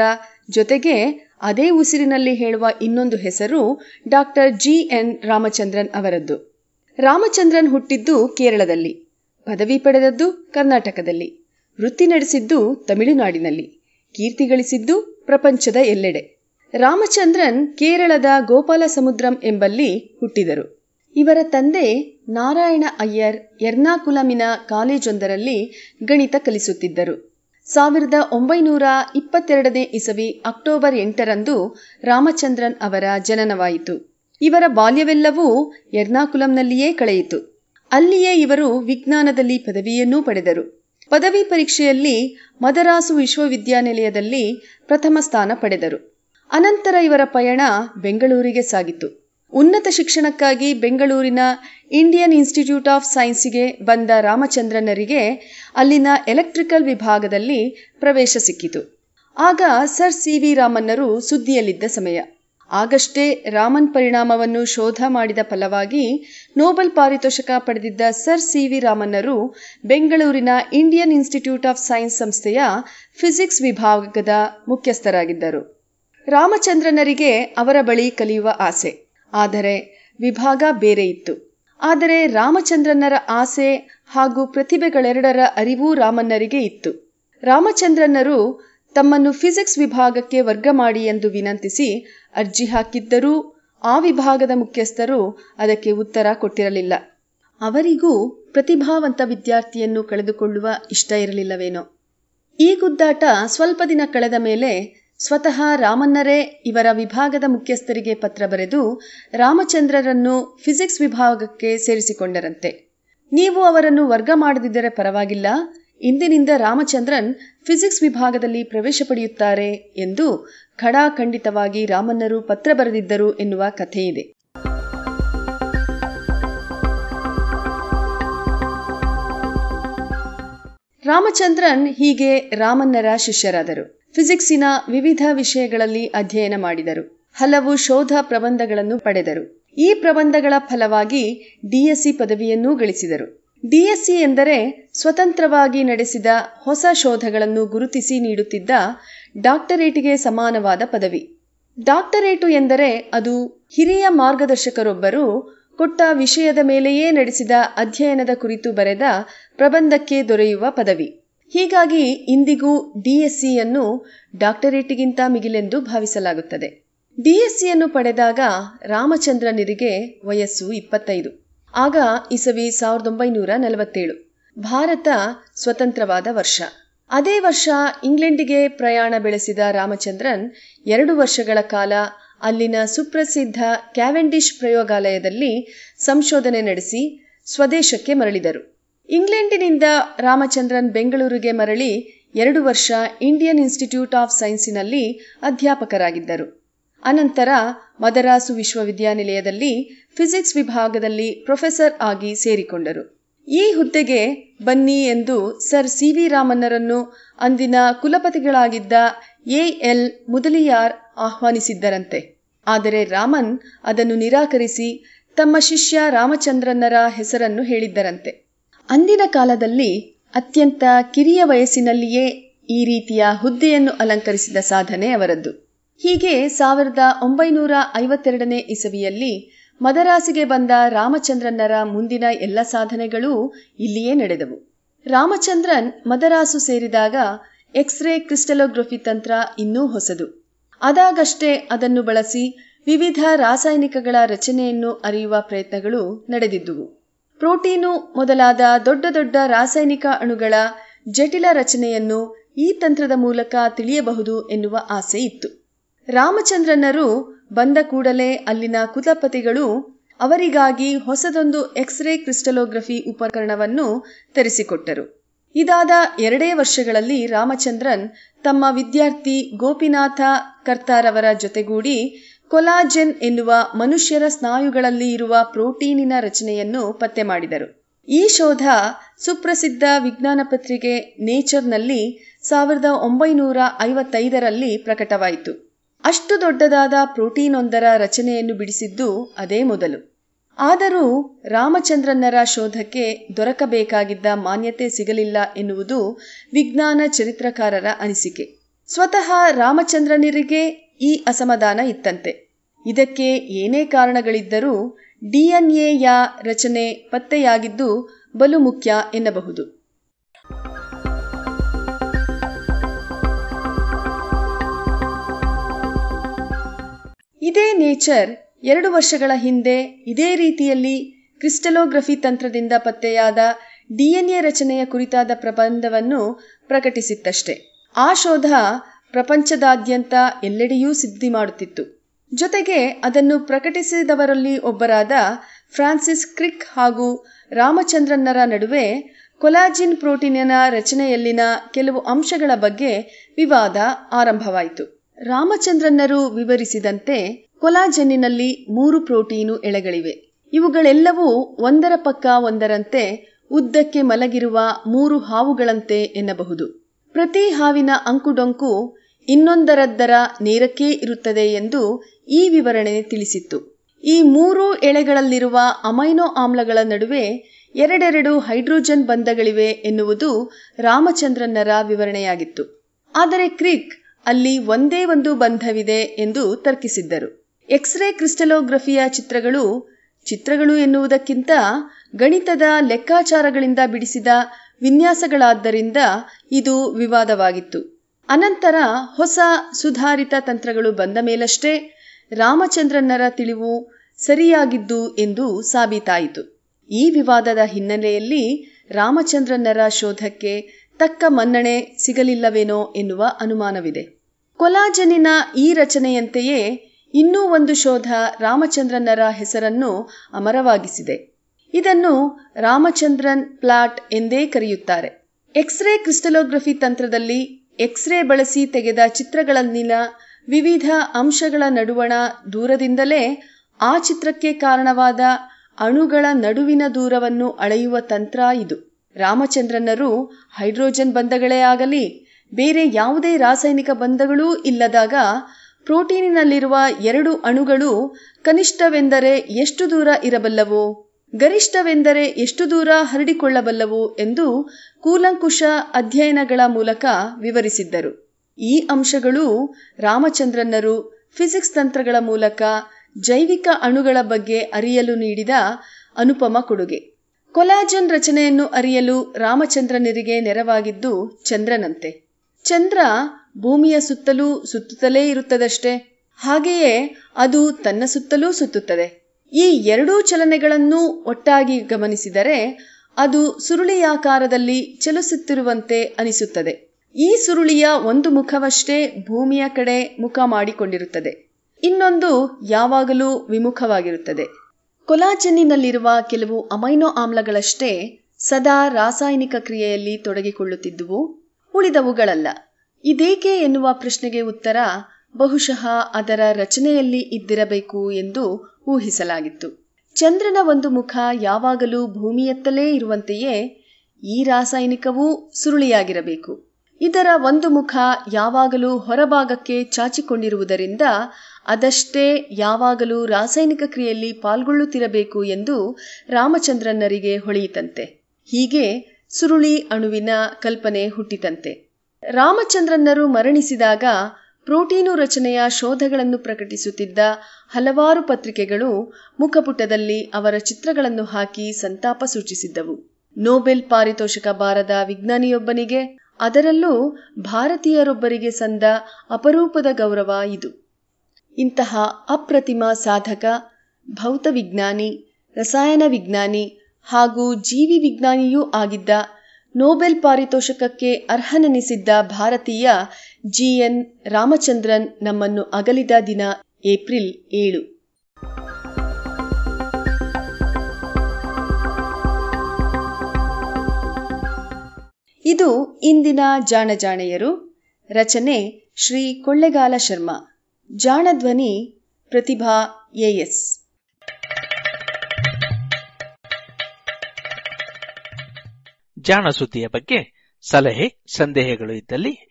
ಜೊತೆಗೆ ಅದೇ ಉಸಿರಿನಲ್ಲಿ ಹೇಳುವ ಇನ್ನೊಂದು ಹೆಸರು ಡಾಕ್ಟರ್ ಜಿ ಎನ್ ರಾಮಚಂದ್ರನ್ ಅವರದ್ದು. ರಾಮಚಂದ್ರನ್ ಹುಟ್ಟಿದ್ದು ಕೇರಳದಲ್ಲಿ, ಪದವಿ ಪಡೆದದ್ದು ಕರ್ನಾಟಕದಲ್ಲಿ, ವೃತ್ತಿ ನಡೆಸಿದ್ದು ತಮಿಳುನಾಡಿನಲ್ಲಿ, ಕೀರ್ತಿ ಗಳಿಸಿದ್ದು ಪ್ರಪಂಚದ ಎಲ್ಲೆಡೆ. ರಾಮಚಂದ್ರನ್ ಕೇರಳದ ಗೋಪಾಲ ಸಮುದ್ರಂ ಎಂಬಲ್ಲಿ ಹುಟ್ಟಿದರು. ಇವರ ತಂದೆ ನಾರಾಯಣ ಅಯ್ಯರ್ ಎರ್ನಾಕುಲಮಿನ ಕಾಲೇಜೊಂದರಲ್ಲಿ ಗಣಿತ ಕಲಿಸುತ್ತಿದ್ದರು. ಸಾವಿರದ ಒಂಬೈನೂರ ಇಪ್ಪತ್ತೆರಡನೇ ಇಸವಿ ಅಕ್ಟೋಬರ್ ಎಂಟರಂದು ರಾಮಚಂದ್ರನ್ ಅವರ ಜನನವಾಯಿತು. ಇವರ ಬಾಲ್ಯವೆಲ್ಲವೂ ಎರ್ನಾಕುಲಂನಲ್ಲಿಯೇ ಕಳೆಯಿತು. ಅಲ್ಲಿಯೇ ಇವರು ವಿಜ್ಞಾನದಲ್ಲಿ ಪದವಿಯನ್ನೂ ಪಡೆದರು. ಪದವಿ ಪರೀಕ್ಷೆಯಲ್ಲಿ ಮದರಾಸು ವಿಶ್ವವಿದ್ಯಾನಿಲಯದಲ್ಲಿ ಪ್ರಥಮ ಸ್ಥಾನ ಪಡೆದರು. ಅನಂತರ ಇವರ ಪಯಣ ಬೆಂಗಳೂರಿಗೆ ಸಾಗಿತು. ಉನ್ನತ ಶಿಕ್ಷಣಕ್ಕಾಗಿ ಬೆಂಗಳೂರಿನ ಇಂಡಿಯನ್ ಇನ್ಸ್ಟಿಟ್ಯೂಟ್ ಆಫ್ ಸೈನ್ಸ್ಗೆ ಬಂದ ರಾಮಚಂದ್ರನರಿಗೆ ಅಲ್ಲಿನ ಎಲೆಕ್ಟ್ರಿಕಲ್ ವಿಭಾಗದಲ್ಲಿ ಪ್ರವೇಶ ಸಿಕ್ಕಿತು. ಆಗ ಸರ್ ಸಿ ವಿ ರಾಮನ್ನರು ಸುದ್ದಿಯಲ್ಲಿದ್ದ ಸಮಯ. ಆಗಷ್ಟೇ ರಾಮನ್ ಪರಿಣಾಮವನ್ನು ಶೋಧ ಮಾಡಿದ ಫಲವಾಗಿ ನೋಬೆಲ್ ಪಾರಿತೋಷಕ ಪಡೆದಿದ್ದ ಸರ್ ಸಿ ವಿ ರಾಮನ್ನರು ಬೆಂಗಳೂರಿನ ಇಂಡಿಯನ್ ಇನ್ಸ್ಟಿಟ್ಯೂಟ್ ಆಫ್ ಸೈನ್ಸ್ ಸಂಸ್ಥೆಯ ಫಿಸಿಕ್ಸ್ ವಿಭಾಗದ ಮುಖ್ಯಸ್ಥರಾಗಿದ್ದರು. ರಾಮಚಂದ್ರನರಿಗೆ ಅವರ ಬಳಿ ಕಲಿಯುವ ಆಸೆ. ಆದರೆ ವಿಭಾಗ ಬೇರೆ ಇತ್ತು. ಆದರೆ ರಾಮಚಂದ್ರನರ ಆಸೆ ಹಾಗೂ ಪ್ರತಿಭೆಗಳೆರಡರ ಅರಿವು ರಾಮನ್ನರಿಗೆ ಇತ್ತು. ರಾಮಚಂದ್ರನರು ತಮ್ಮನ್ನು ಫಿಸಿಕ್ಸ್ ವಿಭಾಗಕ್ಕೆ ವರ್ಗ ಮಾಡಿ ಎಂದು ವಿನಂತಿಸಿ ಅರ್ಜಿ ಹಾಕಿದ್ದರೂ ಆ ವಿಭಾಗದ ಮುಖ್ಯಸ್ಥರು ಅದಕ್ಕೆ ಉತ್ತರ ಕೊಟ್ಟಿರಲಿಲ್ಲ. ಅವರಿಗೂ ಪ್ರತಿಭಾವಂತ ವಿದ್ಯಾರ್ಥಿಯನ್ನು ಕಳೆದುಕೊಳ್ಳುವ ಇಷ್ಟ ಇರಲಿಲ್ಲವೇನೋ. ಈ ಗುದ್ದಾಟ ಸ್ವಲ್ಪ ದಿನ ಕಳೆದ ಮೇಲೆ ಸ್ವತಃ ರಾಮನ್ನರೇ ಇವರ ವಿಭಾಗದ ಮುಖ್ಯಸ್ಥರಿಗೆ ಪತ್ರ ಬರೆದು ರಾಮಚಂದ್ರರನ್ನು ಫಿಸಿಕ್ಸ್ ವಿಭಾಗಕ್ಕೆ ಸೇರಿಸಿಕೊಂಡರಂತೆ. ನೀವು ಅವರನ್ನು ವರ್ಗ ಮಾಡದಿದ್ದರೆ ಪರವಾಗಿಲ್ಲ. ಇಂದಿನಿಂದ ರಾಮಚಂದ್ರನ್ ಫಿಸಿಕ್ಸ್ ವಿಭಾಗದಲ್ಲಿ ಪ್ರವೇಶ ಪಡೆಯುತ್ತಾರೆ ಎಂದು ಖಡಾಖಂಡಿತವಾಗಿ ರಾಮನ್ನರು ಪತ್ರ ಬರೆದಿದ್ದರು ಎನ್ನುವ ಕಥೆಯಿದೆ. ರಾಮಚಂದ್ರನ್ ಹೀಗೆ ರಾಮನ್ನರ ಶಿಷ್ಯರಾದರು. ಫಿಸಿಕ್ಸಿನ ವಿವಿಧ ವಿಷಯಗಳಲ್ಲಿ ಅಧ್ಯಯನ ಮಾಡಿದರು. ಹಲವು ಶೋಧ ಪ್ರಬಂಧಗಳನ್ನು ಪಡೆದರು. ಈ ಪ್ರಬಂಧಗಳ ಫಲವಾಗಿ ಡಿಎಸ್ಸಿ ಪದವಿಯನ್ನೂ ಗಳಿಸಿದರು. ಡಿಎಸ್ಸಿ ಎಂದರೆ ಸ್ವತಂತ್ರವಾಗಿ ನಡೆಸಿದ ಹೊಸ ಶೋಧಗಳನ್ನು ಗುರುತಿಸಿ ನೀಡುತ್ತಿದ್ದ ಡಾಕ್ಟರೇಟಿಗೆ ಸಮಾನವಾದ ಪದವಿ. ಡಾಕ್ಟರೇಟು ಎಂದರೆ ಅದು ಹಿರಿಯ ಮಾರ್ಗದರ್ಶಕರೊಬ್ಬರು ಕೊಟ್ಟ ವಿಷಯದ ಮೇಲೆಯೇ ನಡೆಸಿದ ಅಧ್ಯಯನದ ಕುರಿತು ಬರೆದ ಪ್ರಬಂಧಕ್ಕೆ ದೊರೆಯುವ ಪದವಿ. ಹೀಗಾಗಿ ಇಂದಿಗೂ ಡಿಎಸ್ಸಿಯನ್ನು ಡಾಕ್ಟರೇಟಿಗಿಂತ ಮಿಗಿಲೆಂದು ಭಾವಿಸಲಾಗುತ್ತದೆ. ಡಿಎಸ್ಸಿಯನ್ನು ಪಡೆದಾಗ ರಾಮಚಂದ್ರನಿರಿಗೆ ವಯಸ್ಸು ಇಪ್ಪತ್ತೈದು. ಆಗ ಇಸವಿ ಸಾವಿರದ ಒಂಬೈನೂರ ನಲವತ್ತೇಳು. ಭಾರತ ಸ್ವತಂತ್ರವಾದ ವರ್ಷ. ಅದೇ ವರ್ಷ ಇಂಗ್ಲೆಂಡಿಗೆ ಪ್ರಯಾಣ ಬೆಳೆಸಿದ ರಾಮಚಂದ್ರನ್ ಎರಡು ವರ್ಷಗಳ ಕಾಲ ಅಲ್ಲಿನ ಸುಪ್ರಸಿದ್ಧ ಕ್ಯಾವೆಂಡಿಶ್ ಪ್ರಯೋಗಾಲಯದಲ್ಲಿ ಸಂಶೋಧನೆ ನಡೆಸಿ ಸ್ವದೇಶಕ್ಕೆ ಮರಳಿದರು. ಇಂಗ್ಲೆಂಡಿನಿಂದ ರಾಮಚಂದ್ರನ್ ಬೆಂಗಳೂರಿಗೆ ಮರಳಿ ಎರಡು ವರ್ಷ ಇಂಡಿಯನ್ ಇನ್ಸ್ಟಿಟ್ಯೂಟ್ ಆಫ್ ಸೈನ್ಸಿನಲ್ಲಿ ಅಧ್ಯಾಪಕರಾಗಿದ್ದರು. ಅನಂತರ ಮದರಾಸು ವಿಶ್ವವಿದ್ಯಾನಿಲಯದಲ್ಲಿ ಫಿಸಿಕ್ಸ್ ವಿಭಾಗದಲ್ಲಿ ಪ್ರೊಫೆಸರ್ ಆಗಿ ಸೇರಿಕೊಂಡರು. ಈ ಹುದ್ದೆಗೆ ಬನ್ನಿ ಎಂದು ಸರ್ ಸಿ ವಿ ರಾಮನ್ನರನ್ನು ಅಂದಿನ ಕುಲಪತಿಗಳಾಗಿದ್ದ ಎ ಎಲ್ ಮುದಲಿಯಾರ್ ಆಹ್ವಾನಿಸಿದ್ದರಂತೆ. ಆದರೆ ರಾಮನ್ ಅದನ್ನು ನಿರಾಕರಿಸಿ ತಮ್ಮ ಶಿಷ್ಯ ರಾಮಚಂದ್ರನ್ನರ ಹೆಸರನ್ನು ಹೇಳಿದ್ದರಂತೆ. ಅಂದಿನ ಕಾಲದಲ್ಲಿ ಅತ್ಯಂತ ಕಿರಿಯ ವಯಸ್ಸಿನಲ್ಲಿಯೇ ಈ ರೀತಿಯ ಹುದ್ದೆಯನ್ನು ಅಲಂಕರಿಸಿದ ಸಾಧನೆ ಅವರದ್ದು. ಹೀಗೆ ಸಾವಿರದ ಒಂಬೈನೂರ ಐವತ್ತೆರಡನೇ ಇಸವಿಯಲ್ಲಿ ಮದರಾಸಿಗೆ ಬಂದ ರಾಮಚಂದ್ರನ್ನರ ಮುಂದಿನ ಎಲ್ಲ ಸಾಧನೆಗಳೂ ಇಲ್ಲಿಯೇ ನಡೆದವು. ರಾಮಚಂದ್ರನ್ ಮದರಾಸು ಸೇರಿದಾಗ ಎಕ್ಸ್ರೇ ಕ್ರಿಸ್ಟಲೋಗ್ರಫಿ ತಂತ್ರ ಇನ್ನೂ ಹೊಸದು. ಅದಾಗಷ್ಟೇ ಅದನ್ನು ಬಳಸಿ ವಿವಿಧ ರಾಸಾಯನಿಕಗಳ ರಚನೆಯನ್ನು ಅರಿಯುವ ಪ್ರಯತ್ನಗಳು ನಡೆದಿದ್ದುವು. ಪ್ರೋಟೀನು ಮೊದಲಾದ ದೊಡ್ಡ ದೊಡ್ಡ ರಾಸಾಯನಿಕ ಅಣುಗಳ ಜಟಿಲ ರಚನೆಯನ್ನು ಈ ತಂತ್ರದ ಮೂಲಕ ತಿಳಿಯಬಹುದು ಎನ್ನುವ ಆಸೆ ಇತ್ತು. ರಾಮಚಂದ್ರನರು ಬಂದ ಕೂಡಲೇ ಅಲ್ಲಿನ ಕುಲಪತಿಗಳು ಅವರಿಗಾಗಿ ಹೊಸದೊಂದು ಎಕ್ಸ್ರೇ ಕ್ರಿಸ್ಟಲೋಗ್ರಫಿ ಉಪಕರಣವನ್ನು ತರಿಸಿಕೊಟ್ಟರು. ಇದಾದ ಎರಡೇ ವರ್ಷಗಳಲ್ಲಿ ರಾಮಚಂದ್ರನ್ ತಮ್ಮ ವಿದ್ಯಾರ್ಥಿ ಗೋಪಿನಾಥ ಕರ್ತಾರವರ ಜೊತೆಗೂಡಿ ಕೊಲಾಜೆನ್ ಎನ್ನುವ ಮನುಷ್ಯರ ಸ್ನಾಯುಗಳಲ್ಲಿ ಇರುವ ಪ್ರೋಟೀನಿನ ರಚನೆಯನ್ನು ಪತ್ತೆ ಮಾಡಿದರು. ಈ ಶೋಧ ಸುಪ್ರಸಿದ್ಧ ವಿಜ್ಞಾನ ಪತ್ರಿಕೆ ನೇಚರ್ನಲ್ಲಿ ಸಾವಿರದ ಒಂಬೈನೂರ ಐವತ್ತೈದರಲ್ಲಿ ಪ್ರಕಟವಾಯಿತು. ಅಷ್ಟು ದೊಡ್ಡದಾದ ಪ್ರೋಟೀನೊಂದರ ರಚನೆಯನ್ನು ಬಿಡಿಸಿದ್ದು ಅದೇ ಮೊದಲು. ಆದರೂ ರಾಮಚಂದ್ರನ್ನರ ಶೋಧಕ್ಕೆ ದೊರಕಬೇಕಾಗಿದ್ದ ಮಾನ್ಯತೆ ಸಿಗಲಿಲ್ಲ ಎನ್ನುವುದು ವಿಜ್ಞಾನ ಚರಿತ್ರಕಾರರ ಅನಿಸಿಕೆ. ಸ್ವತಃ ರಾಮಚಂದ್ರನಿಗೆ ಈ ಅಸಮಾಧಾನ ಇತ್ತಂತೆ. ಇದಕ್ಕೆ ಏನೇ ಕಾರಣಗಳಿದ್ದರೂ ಡಿಎನ್ಎಯ ರಚನೆ ಪತ್ತೆಯಾಗಿದ್ದು ಬಲು ಮುಖ್ಯ ಎನ್ನಬಹುದು. ಇದೇ ನೇಚರ್ ಎರಡು ವರ್ಷಗಳ ಹಿಂದೆ ಇದೇ ರೀತಿಯಲ್ಲಿ ಕ್ರಿಸ್ಟಲೋಗ್ರಫಿ ತಂತ್ರದಿಂದ ಪತ್ತೆಯಾದ ಡಿಎನ್ಎ ರಚನೆಯ ಕುರಿತಾದ ಪ್ರಬಂಧವನ್ನು ಪ್ರಕಟಿಸಿತ್ತಷ್ಟೆ. ಆ ಶೋಧ ಪ್ರಪಂಚದಾದ್ಯಂತ ಎಲ್ಲೆಡೆಯೂ ಸಿದ್ಧಿ ಮಾಡುತ್ತಿತ್ತು. ಜೊತೆಗೆ ಅದನ್ನು ಪ್ರಕಟಿಸಿದವರಲ್ಲಿ ಒಬ್ಬರಾದ ಫ್ರಾನ್ಸಿಸ್ ಕ್ರಿಕ್ ಹಾಗೂ ರಾಮಚಂದ್ರನ್ನರ ನಡುವೆ ಕೊಲಾಜಿನ್ ಪ್ರೋಟೀನಿನ ರಚನೆಯಲ್ಲಿನ ಕೆಲವು ಅಂಶಗಳ ಬಗ್ಗೆ ವಿವಾದ ಆರಂಭವಾಯಿತು. ರಾಮಚಂದ್ರನ್ನರು ವಿವರಿಸಿದಂತೆ ಕೊಲಾಜೆನ್ನಿನಲ್ಲಿ ಮೂರು ಪ್ರೋಟೀನು ಎಳೆಗಳಿವೆ. ಇವುಗಳೆಲ್ಲವೂ ಒಂದರ ಪಕ್ಕ ಒಂದರಂತೆ ಉದ್ದಕ್ಕೆ ಮಲಗಿರುವ ಮೂರು ಹಾವುಗಳಂತೆ ಎನ್ನಬಹುದು. ಪ್ರತಿ ಹಾವಿನ ಅಂಕುಡೊಂಕು ಇನ್ನೊಂದರದ್ದರ ನೇರಕ್ಕೇ ಇರುತ್ತದೆ ಎಂದು ಈ ವಿವರಣೆ ತಿಳಿಸಿತ್ತು. ಈ ಮೂರು ಎಳೆಗಳಲ್ಲಿರುವ ಅಮೈನೋ ಆಮ್ಲಗಳ ನಡುವೆ ಎರಡೆರಡು ಹೈಡ್ರೋಜನ್ ಬಂಧಗಳಿವೆ ಎನ್ನುವುದು ರಾಮಚಂದ್ರನ್ನರ ವಿವರಣೆಯಾಗಿತ್ತು. ಆದರೆ ಕ್ರಿಕ್ ಅಲ್ಲಿ ಒಂದೇ ಒಂದು ಬಂಧವಿದೆ ಎಂದು ತರ್ಕಿಸಿದ್ದರು. ಎಕ್ಸ್ರೇ ಕ್ರಿಸ್ಟಲೋಗ್ರಫಿಯ ಚಿತ್ರಗಳು ಚಿತ್ರಗಳು ಎನ್ನುವುದಕ್ಕಿಂತ ಗಣಿತದ ಲೆಕ್ಕಾಚಾರಗಳಿಂದ ಬಿಡಿಸಿದ ವಿನ್ಯಾಸಗಳಾದ್ದರಿಂದ ಇದು ವಿವಾದವಾಗಿತ್ತು. ಅನಂತರ ಹೊಸ ಸುಧಾರಿತ ತಂತ್ರಗಳು ಬಂದ ಮೇಲಷ್ಟೇ ರಾಮಚಂದ್ರನ್ನರ ತಿಳಿವು ಸರಿಯಾಗಿದ್ದು ಎಂದು ಸಾಬೀತಾಯಿತು. ಈ ವಿವಾದದ ಹಿನ್ನೆಲೆಯಲ್ಲಿ ರಾಮಚಂದ್ರನ್ನರ ಶೋಧಕ್ಕೆ ತಕ್ಕ ಮನ್ನಣೆ ಸಿಗಲಿಲ್ಲವೇನೋ ಎನ್ನುವ ಅನುಮಾನವಿದೆ. ಕೊಲಾಜನಿನ ಈ ರಚನೆಯಂತೆಯೇ ಇನ್ನೂ ಒಂದು ಶೋಧ ರಾಮಚಂದ್ರನ್ನರ ಹೆಸರನ್ನು ಅಮರವಾಗಿಸಿದೆ. ಇದನ್ನು ರಾಮಚಂದ್ರನ್ ಪ್ಲಾಟ್ ಎಂದೇ ಕರೆಯುತ್ತಾರೆ. ಎಕ್ಸ್ರೇ ಕ್ರಿಸ್ಟಲೋಗ್ರಫಿ ತಂತ್ರದಲ್ಲಿ ಎಕ್ಸ್ರೇ ಬಳಸಿ ತೆಗೆದ ಚಿತ್ರಗಳಲ್ಲಿನ ವಿವಿಧ ಅಂಶಗಳ ನಡುವಣ ದೂರದಿಂದಲೇ ಆ ಚಿತ್ರಕ್ಕೆ ಕಾರಣವಾದ ಅಣುಗಳ ನಡುವಿನ ದೂರವನ್ನು ಅಳೆಯುವ ತಂತ್ರ ಇದು. ರಾಮಚಂದ್ರನರು ಹೈಡ್ರೋಜನ್ ಬಂಧಗಳೇ ಆಗಲಿ, ಬೇರೆ ಯಾವುದೇ ರಾಸಾಯನಿಕ ಬಂಧಗಳೂ ಇಲ್ಲದಾಗ ಪ್ರೋಟೀನಿನಲ್ಲಿರುವ ಎರಡು ಅಣುಗಳು ಕನಿಷ್ಠವೆಂದರೆ ಎಷ್ಟು ದೂರ ಇರಬಲ್ಲವು? ಗರಿಷ್ಠವೆಂದರೆ ಎಷ್ಟು ದೂರ ಹರಡಿಕೊಳ್ಳಬಲ್ಲವು ಎಂದು ಕೂಲಂಕುಷ ಅಧ್ಯಯನಗಳ ಮೂಲಕ ವಿವರಿಸಿದ್ದರು. ಈ ಅಂಶಗಳು ರಾಮಚಂದ್ರನ್ನರು ಫಿಸಿಕ್ಸ್ ತಂತ್ರಗಳ ಮೂಲಕ ಜೈವಿಕ ಅಣುಗಳ ಬಗ್ಗೆ ಅರಿಯಲು ನೀಡಿದ ಅನುಪಮ ಕೊಡುಗೆ. ಕೊಲಾಜನ್ ರಚನೆಯನ್ನು ಅರಿಯಲು ರಾಮಚಂದ್ರನರಿಗೆ ನೆರವಾಗಿದ್ದು ಚಂದ್ರನಂತೆ. ಚಂದ್ರ ಭೂಮಿಯ ಸುತ್ತಲೂ ಸುತ್ತುತ್ತಲೇ ಇರುತ್ತದಷ್ಟೇ, ಹಾಗೆಯೇ ಅದು ತನ್ನ ಸುತ್ತಲೂ ಸುತ್ತುತ್ತದೆ. ಈ ಎರಡೂ ಚಲನೆಗಳನ್ನು ಒಟ್ಟಾಗಿ ಗಮನಿಸಿದರೆ ಅದು ಸುರುಳಿಯಾಕಾರದಲ್ಲಿ ಚಲಿಸುತ್ತಿರುವಂತೆ ಅನಿಸುತ್ತದೆ. ಈ ಸುರುಳಿಯ ಒಂದು ಮುಖವಷ್ಟೇ ಭೂಮಿಯ ಕಡೆ ಮುಖ ಮಾಡಿಕೊಂಡಿರುತ್ತದೆ. ಇನ್ನೊಂದು ಯಾವಾಗಲೂ ವಿಮುಖವಾಗಿರುತ್ತದೆ. ಕೊಲಾಜನ್ನಿನಲ್ಲಿರುವ ಕೆಲವು ಅಮೈನೋ ಆಮ್ಲಗಳಷ್ಟೇ ಸದಾ ರಾಸಾಯನಿಕ ಕ್ರಿಯೆಯಲ್ಲಿ ತೊಡಗಿಕೊಳ್ಳುತ್ತಿದ್ದುವು, ಉಳಿದವುಗಳಲ್ಲ. ಇದೇಕೆ ಎನ್ನುವ ಪ್ರಶ್ನೆಗೆ ಉತ್ತರ ಬಹುಶಃ ಅದರ ರಚನೆಯಲ್ಲಿ ಇದ್ದಿರಬೇಕು ಎಂದು ಊಹಿಸಲಾಗಿತ್ತು. ಚಂದ್ರನ ಒಂದು ಮುಖ ಯಾವಾಗಲೂ ಭೂಮಿಯತ್ತಲೇ ಇರುವಂತೆಯೇ ಈ ರಾಸಾಯನಿಕವೂ ಸುರುಳಿಯಾಗಿರಬೇಕು. ಇದರ ಒಂದು ಮುಖ ಯಾವಾಗಲೂ ಹೊರಭಾಗಕ್ಕೆ ಚಾಚಿಕೊಂಡಿರುವುದರಿಂದ ಅದಷ್ಟೇ ಯಾವಾಗಲೂ ರಾಸಾಯನಿಕ ಕ್ರಿಯೆಯಲ್ಲಿ ಪಾಲ್ಗೊಳ್ಳುತ್ತಿರಬೇಕು ಎಂದು ರಾಮಚಂದ್ರನ್ನರಿಗೆ ಹೊಳೆಯಿತಂತೆ. ಹೀಗೆ ಸುರುಳಿ ಅಣುವಿನ ಕಲ್ಪನೆ ಹುಟ್ಟಿತಂತೆ. ರಾಮಚಂದ್ರನ್ನರು ಮರಣಿಸಿದಾಗ ಪ್ರೋಟೀನು ರಚನೆಯ ಶೋಧಗಳನ್ನು ಪ್ರಕಟಿಸುತ್ತಿದ್ದ ಹಲವಾರು ಪತ್ರಿಕೆಗಳು ಮುಖಪುಟದಲ್ಲಿ ಅವರ ಚಿತ್ರಗಳನ್ನು ಹಾಕಿ ಸಂತಾಪ ಸೂಚಿಸಿದ್ದವು. ನೋಬೆಲ್ ಪಾರಿತೋಷಕ ಬಾರದ ವಿಜ್ಞಾನಿಯೊಬ್ಬನಿಗೆ, ಅದರಲ್ಲೂ ಭಾರತೀಯರೊಬ್ಬರಿಗೆ ಸಂದ ಅಪರೂಪದ ಗೌರವ ಇದು. ಇಂತಹ ಅಪ್ರತಿಮ ಸಾಧಕ, ಭೌತ ವಿಜ್ಞಾನಿ, ರಸಾಯನ ವಿಜ್ಞಾನಿ ಹಾಗೂ ಜೀವಿ ವಿಜ್ಞಾನಿಯೂ ಆಗಿದ್ದ ನೋಬೆಲ್ ಪಾರಿತೋಷಕಕ್ಕೆ ಅರ್ಹನೆನಿಸಿದ್ದ ಭಾರತೀಯ ಜಿಎನ್ ರಾಮಚಂದ್ರನ್ ನಮ್ಮನ್ನು ಅಗಲಿದ ದಿನ ಏಪ್ರಿಲ್ ಏಳು. ಇದು ಇಂದಿನ ಜಾಣಜಾಣೆಯರು ರಚನೆ ಶ್ರೀ ಕೊಳ್ಳೆಗಾಲ ಶರ್ಮಾ. ಜಾಣಧ್ವನಿ ಪ್ರತಿಭಾ ಎಎಸ್. ಜಾಣ ಸುದ್ದಿಯ ಬಗ್ಗೆ ಸಲಹೆ, ಸಂದೇಹಗಳು ಇದ್ದಲ್ಲಿ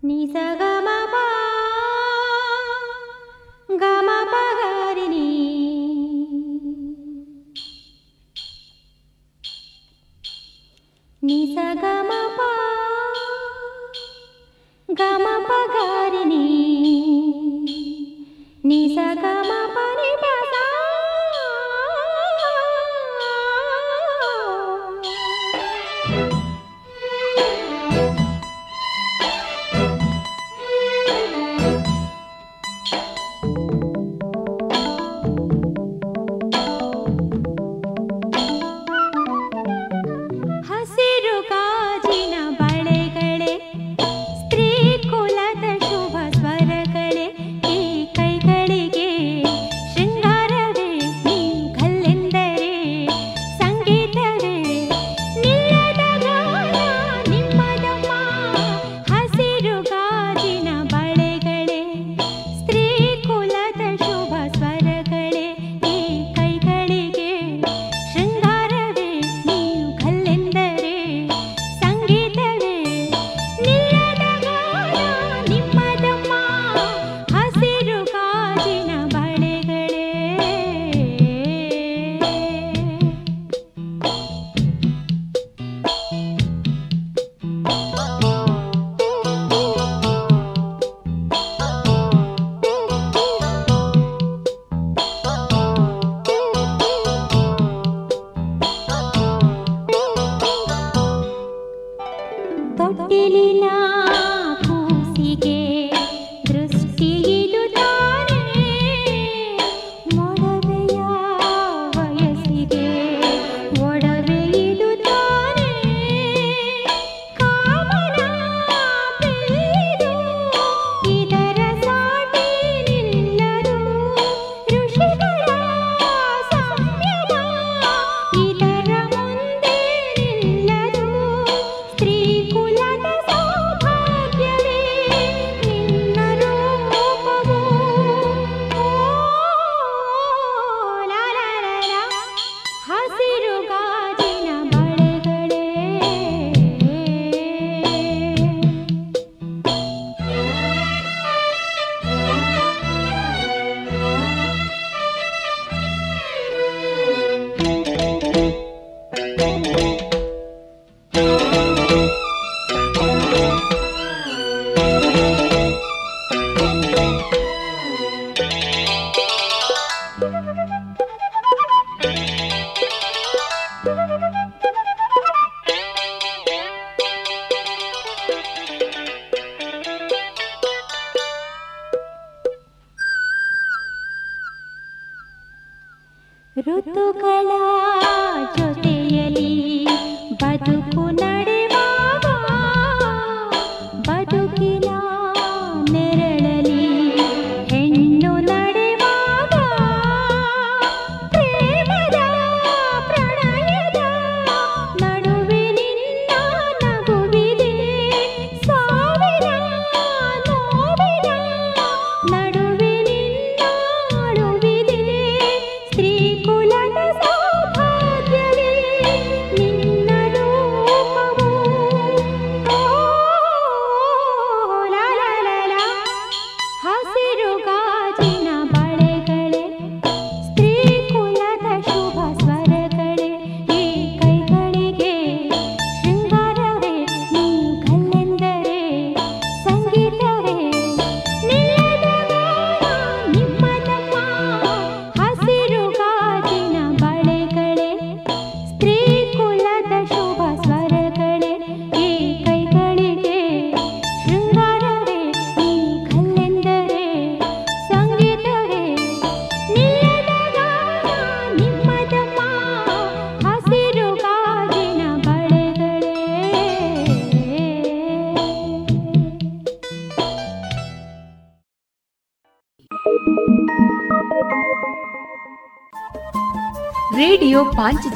にざがまばがまばがりに。にざがまばがまばがりに。にざがまば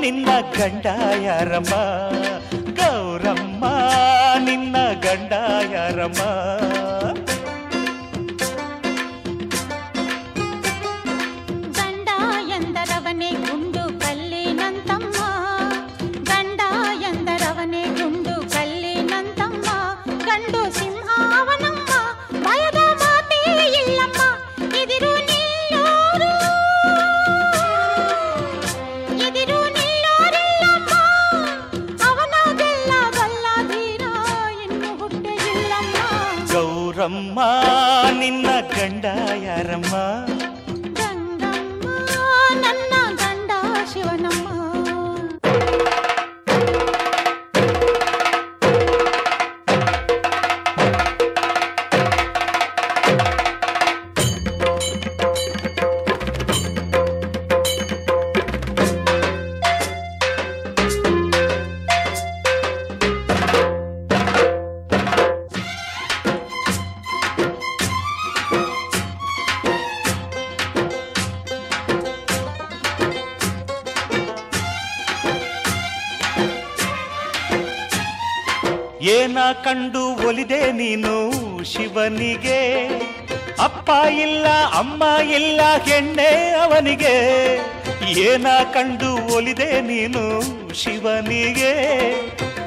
ನಿನ್ನ ಗಂಡ ಯಾರಮ್ಮ ಗೌರಮ್ಮ ನಿನ್ನ ಗಂಡ ಯಾರಮ್ಮ ಅವನಿಗೆ, ಅಪ್ಪ ಇಲ್ಲ, ಅಮ್ಮ ಇಲ್ಲ, ಹೆಣ್ಣೆ ಅವನಿಗೆ. ಏನ ಕಂಡು ಒಲಿದೆ ನೀನು ಶಿವನಿಗೆ?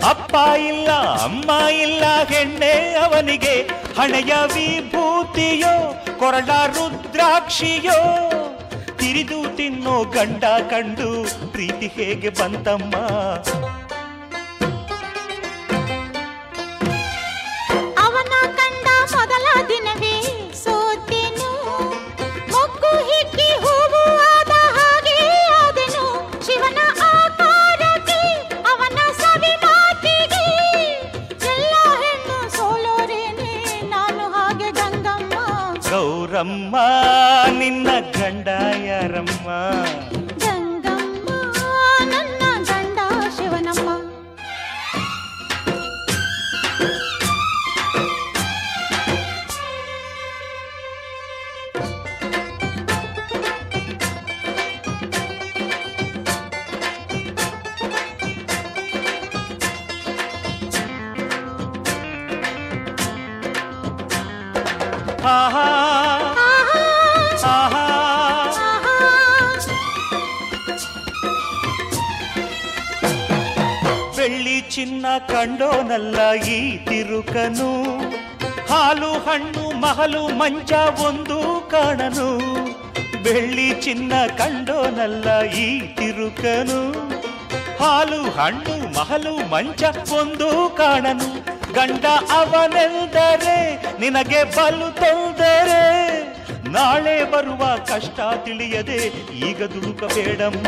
ಅಪ್ಪ ಇಲ್ಲ, ಅಮ್ಮ ಇಲ್ಲ, ಹೆಣ್ಣೆ ಅವನಿಗೆ. ಹಣೆಯ ವಿಭೂತಿಯೋ, ಕೊರಳ ರುದ್ರಾಕ್ಷಿಯೋ. ತಿರಿದು ತಿನ್ನೋ ಗಂಡ ಕಂಡು, ಪ್ರೀತಿ ಹೇಗೆ ಬಂತಮ್ಮ? ಒಂದು ಕಾಣನು, ಬೆಳ್ಳಿ ಚಿನ್ನ ಕಂಡೋನಲ್ಲ ಈ ತಿರುಕನು. ಹಾಲು, ಹಣ್ಣು, ಮಹಲು, ಮಂಚ ಒಂದು ಕಾಣನು, ಗಂಡ ಅವನೆಂದರೆ ನಿನಗೆ ಬಲು ತೊಂದರೆ. ನಾಳೆ ಬರುವ ಕಷ್ಟ ತಿಳಿಯದೆ ಈಗ ದುಡುಕಬೇಡಮ್ಮ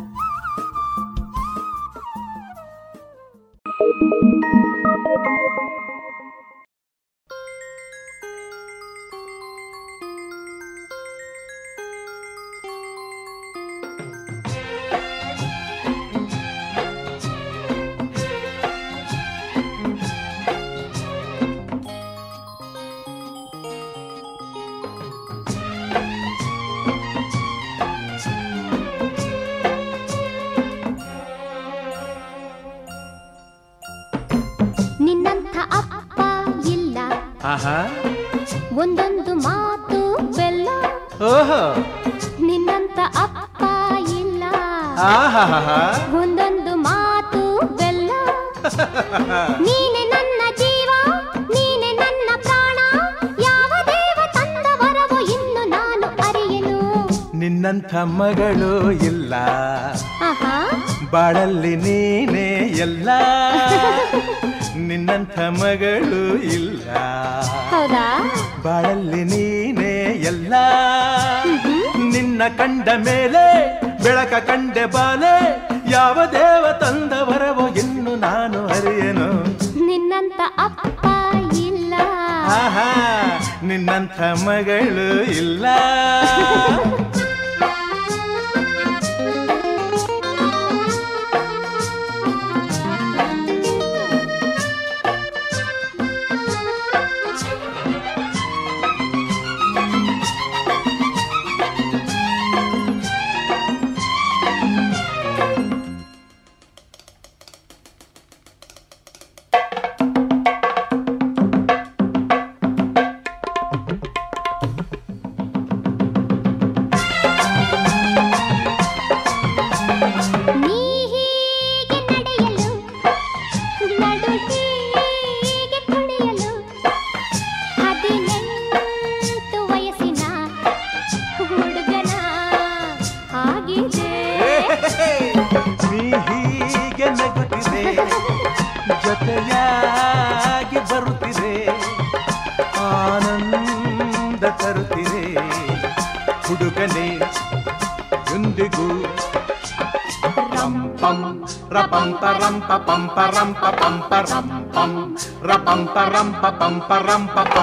ರಂಪ ಪಪ.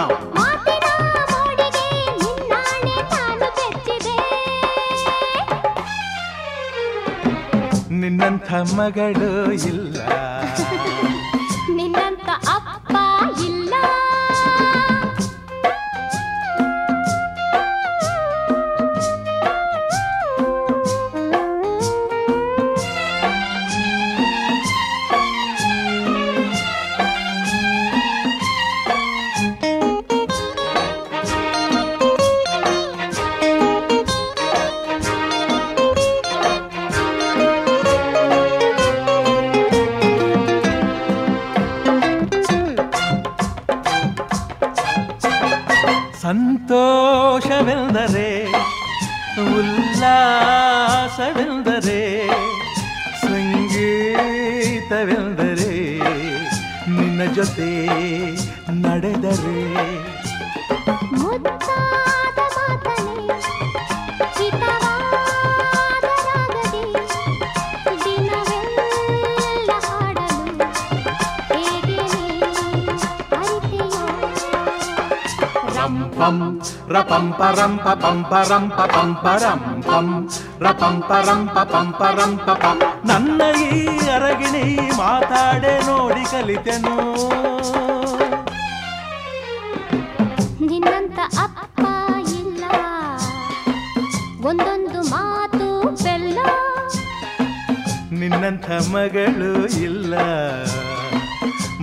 ನಿನ್ನಂಥ ಮಗಳು ಇಲ್ಲ. ಉಲ್ಲಾಸವೆಂದರೆ ಸಂಗೀತವೆಂದರೆ ನಿನ್ನ ಜೊತೆ ನಡೆದರೆ. ಮುದ್ದಾದ ಮಾತನೆ ಹಿತವಾದ pam ದಿನವೆಲ್ಲ ಹಾಡಲು ಹೇಗೆ ನೀ ಅರಿತೆಯೋ? pam ಪಂ ರಪಂಪ ರಂಪ ಪರಂ ಪಪಂ ಪಂಪ ರಂ ಪಂ ರಪಂಪ ರಂಪ ಪಂಪ ರಂಪ ಪಂ ನನ್ನ ಈ ಅರಗಿಣಿ ಮಾತಾಡೆ ನೋಡಿ ಕಲಿತೆನು. ನಿನ್ನಂತ ಅಪ್ಪ ಇಲ್ಲ. ಒಂದೊಂದು ಮಾತು ಬೆಲ್ಲ. ನಿನ್ನಂಥ ಮಗಳು ಇಲ್ಲ.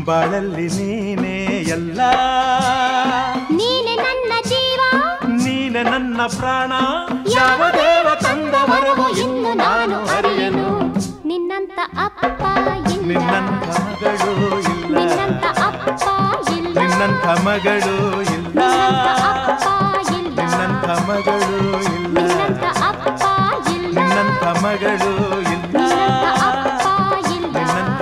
ಬಾಳಲ್ಲಿ ನೀನೇ ಎಲ್ಲ. ನೀನೆ ನನ್ನ ಜೀವ. ನೀನೆ ನನ್ನ ಪ್ರಾಣ. ಯಾವ ದೇವ ವರವು ಇನ್ನು ನಾನು ಅರಿಯನು. ನಿನ್ನಂತ ಅಪ್ಪ ಇಲ್ಲ. ನಿನ್ನಂಥ ಮಗಳು ಇಲ್ಲ. ನಿನ್ನಂತ ಅಪ್ಪ ಇಲ್ಲ. ನಿನ್ನಂತ ಮಗಳು ಇಲ್ಲ. ನಿನ್ನಂತ ಮಗಳು ಇಲ್ಲ. ನಿನ್ನಂತ ಅಪ್ಪ ಇಲ್ಲ. ನಿನ್ನಂತ ಮಗಳು ಇಲ್ಲ. ನಿನ್ನಂಥ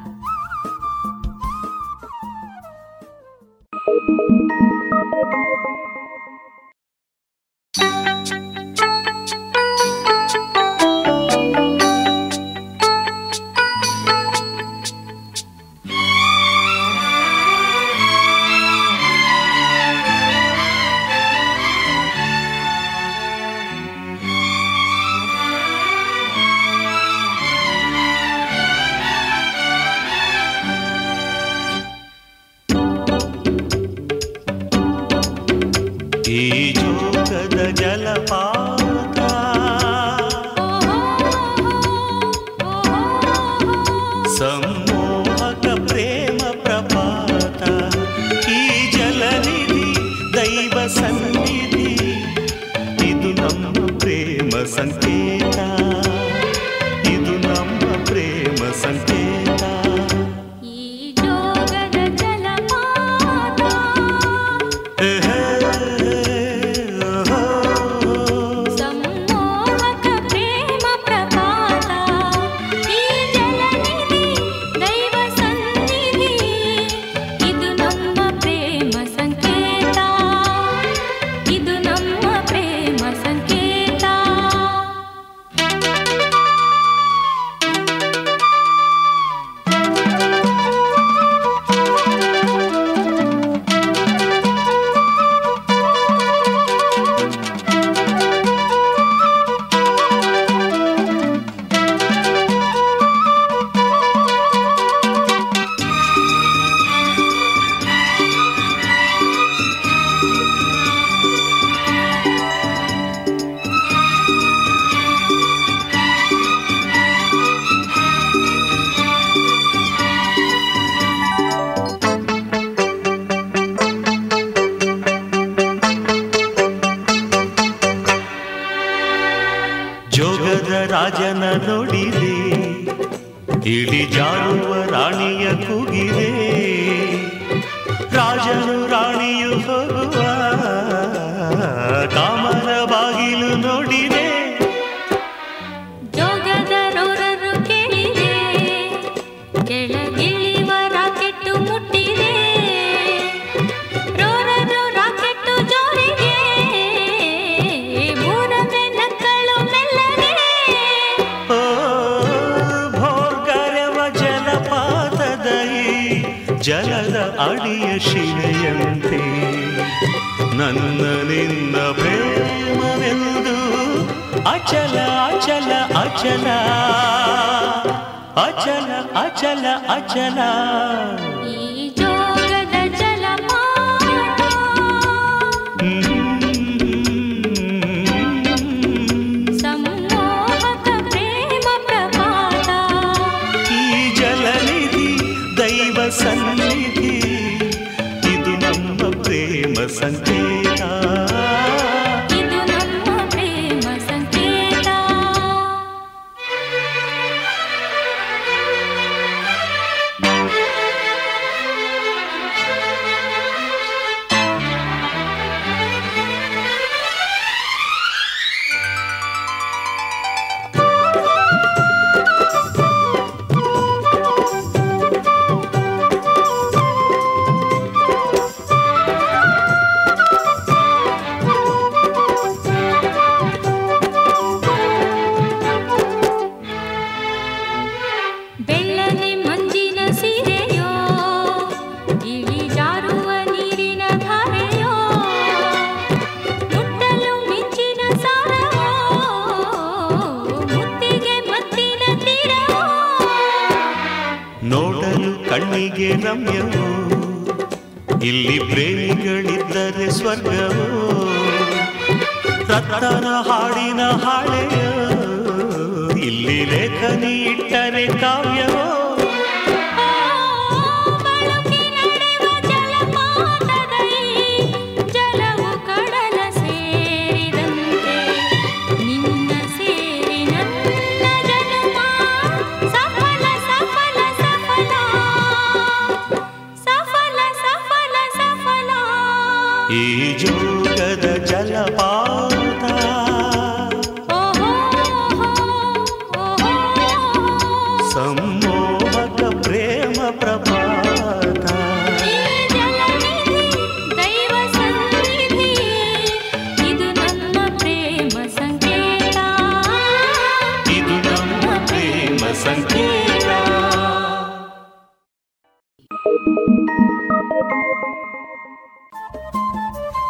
chela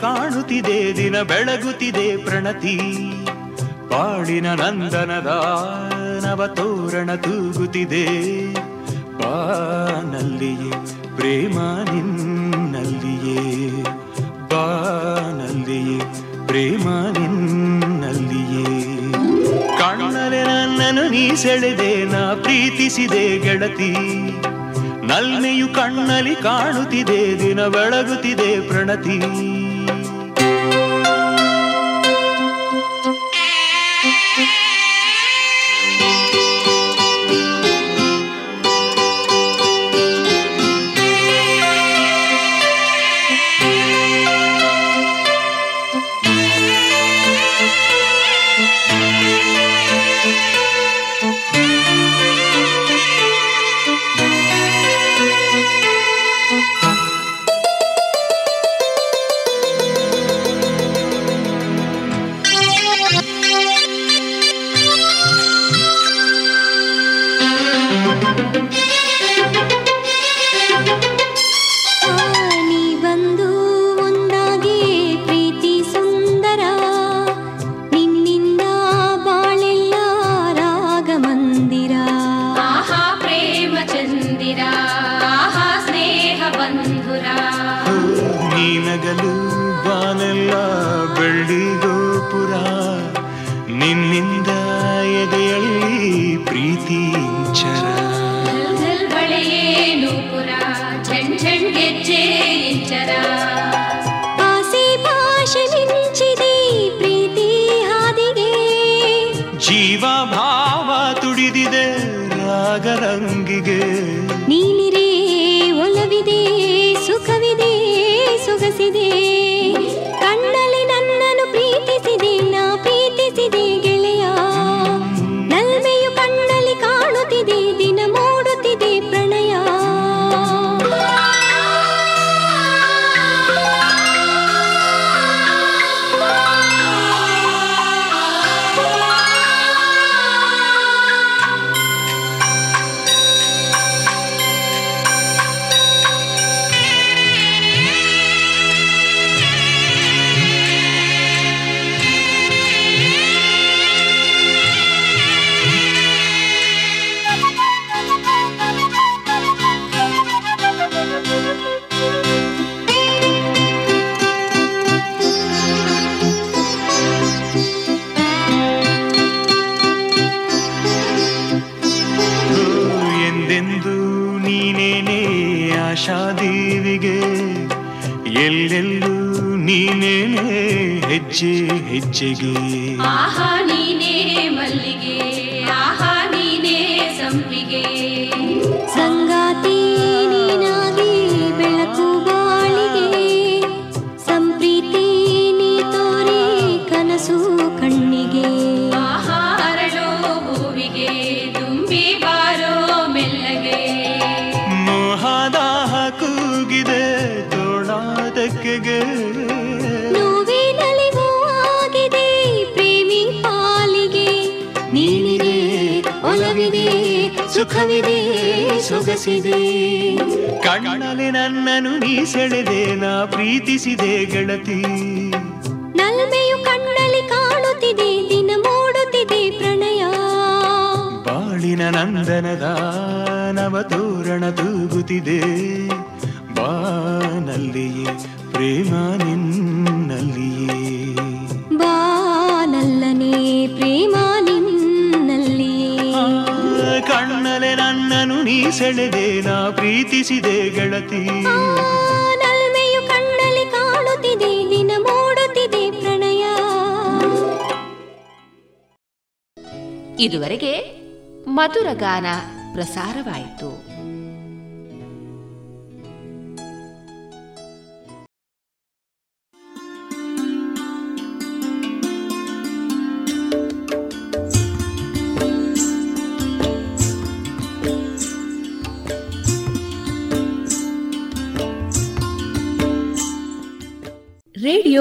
ಕಾಣುತ್ತಿದೆ, ದಿನ ಬೆಳಗುತ್ತಿದೆ ಪ್ರಣತಿ. ಪಾಡಿನ ನಂದನದ ನವ ತೋರಣ ತೂಗುತ್ತಿದೆ. ಬಾನಲ್ಲಿಯೇ, ಪ್ರೇಮ ನಿನ್ನಲ್ಲಿಯೇ. ಬಾನಲ್ಲಿಯೇ, ಪ್ರೇಮ ನಿನ್ನಲ್ಲಿಯೇ. ಕಣ್ಣಲೆ ನನ್ನನ್ನು ನೀ ಸೆಳೆದೆ, ನಾ ಪ್ರೀತಿಸಿದೆ ಗೆಳತಿ. ನಲ್ಮೆಯು ಕಣ್ಣಲ್ಲಿ ಕಾಣುತ್ತಿದೆ, ದಿನ ಬೆಳಗುತ್ತಿದೆ ಪ್ರಣತಿ. ಆಶಾದೇವಿಗೆ ಎಲ್ಲೆಲ್ಲೂ ನೀನೇನೇ ಹೆಜ್ಜೆ ಹೆಜ್ಜೆಗೆ. ಆಹಾ ನೀನೇ ಮಲ್ಲಿಗೆ ಸೊಗಸಿದೆ ಕಣ್ಣಲ್ಲಿ ನನ್ನನು ನೀ ಸೆಳೆದೆ ನಾ ಪ್ರೀತಿಸಿದೆ ಗೆಳತಿ. ನಲ್ಮೆಯು ಕಣ್ಣಲ್ಲಿ ಕಾಣುತ್ತಿದೆ ದಿನ ಮೂಡುತ್ತಿದೆ ಪ್ರಣಯ. ಬಾಳಿನ ನಂದನದ ನವತೋರಣ ತೂಗುತ್ತಿದೆ. ಬಾನಲ್ಲಿಯೇ ಪ್ರೇಮ ನಿನ್ನಲ್ಲಿಯೇ ಸೆಳೆದೆ ನಾ ಪ್ರೀತಿಸಿದೆ ಗೆಳತಿ. ನಲ್ಮೆಯು ಕಣ್ಣಲ್ಲಿ ಕಾಣುತ್ತಿದೆ ದಿನ ಮೂಡುತ್ತಿದೆ ಪ್ರಣಯ. ಇದುವರೆಗೆ ಮಧುರ ಗಾನ ಪ್ರಸಾರವಾಯಿತು.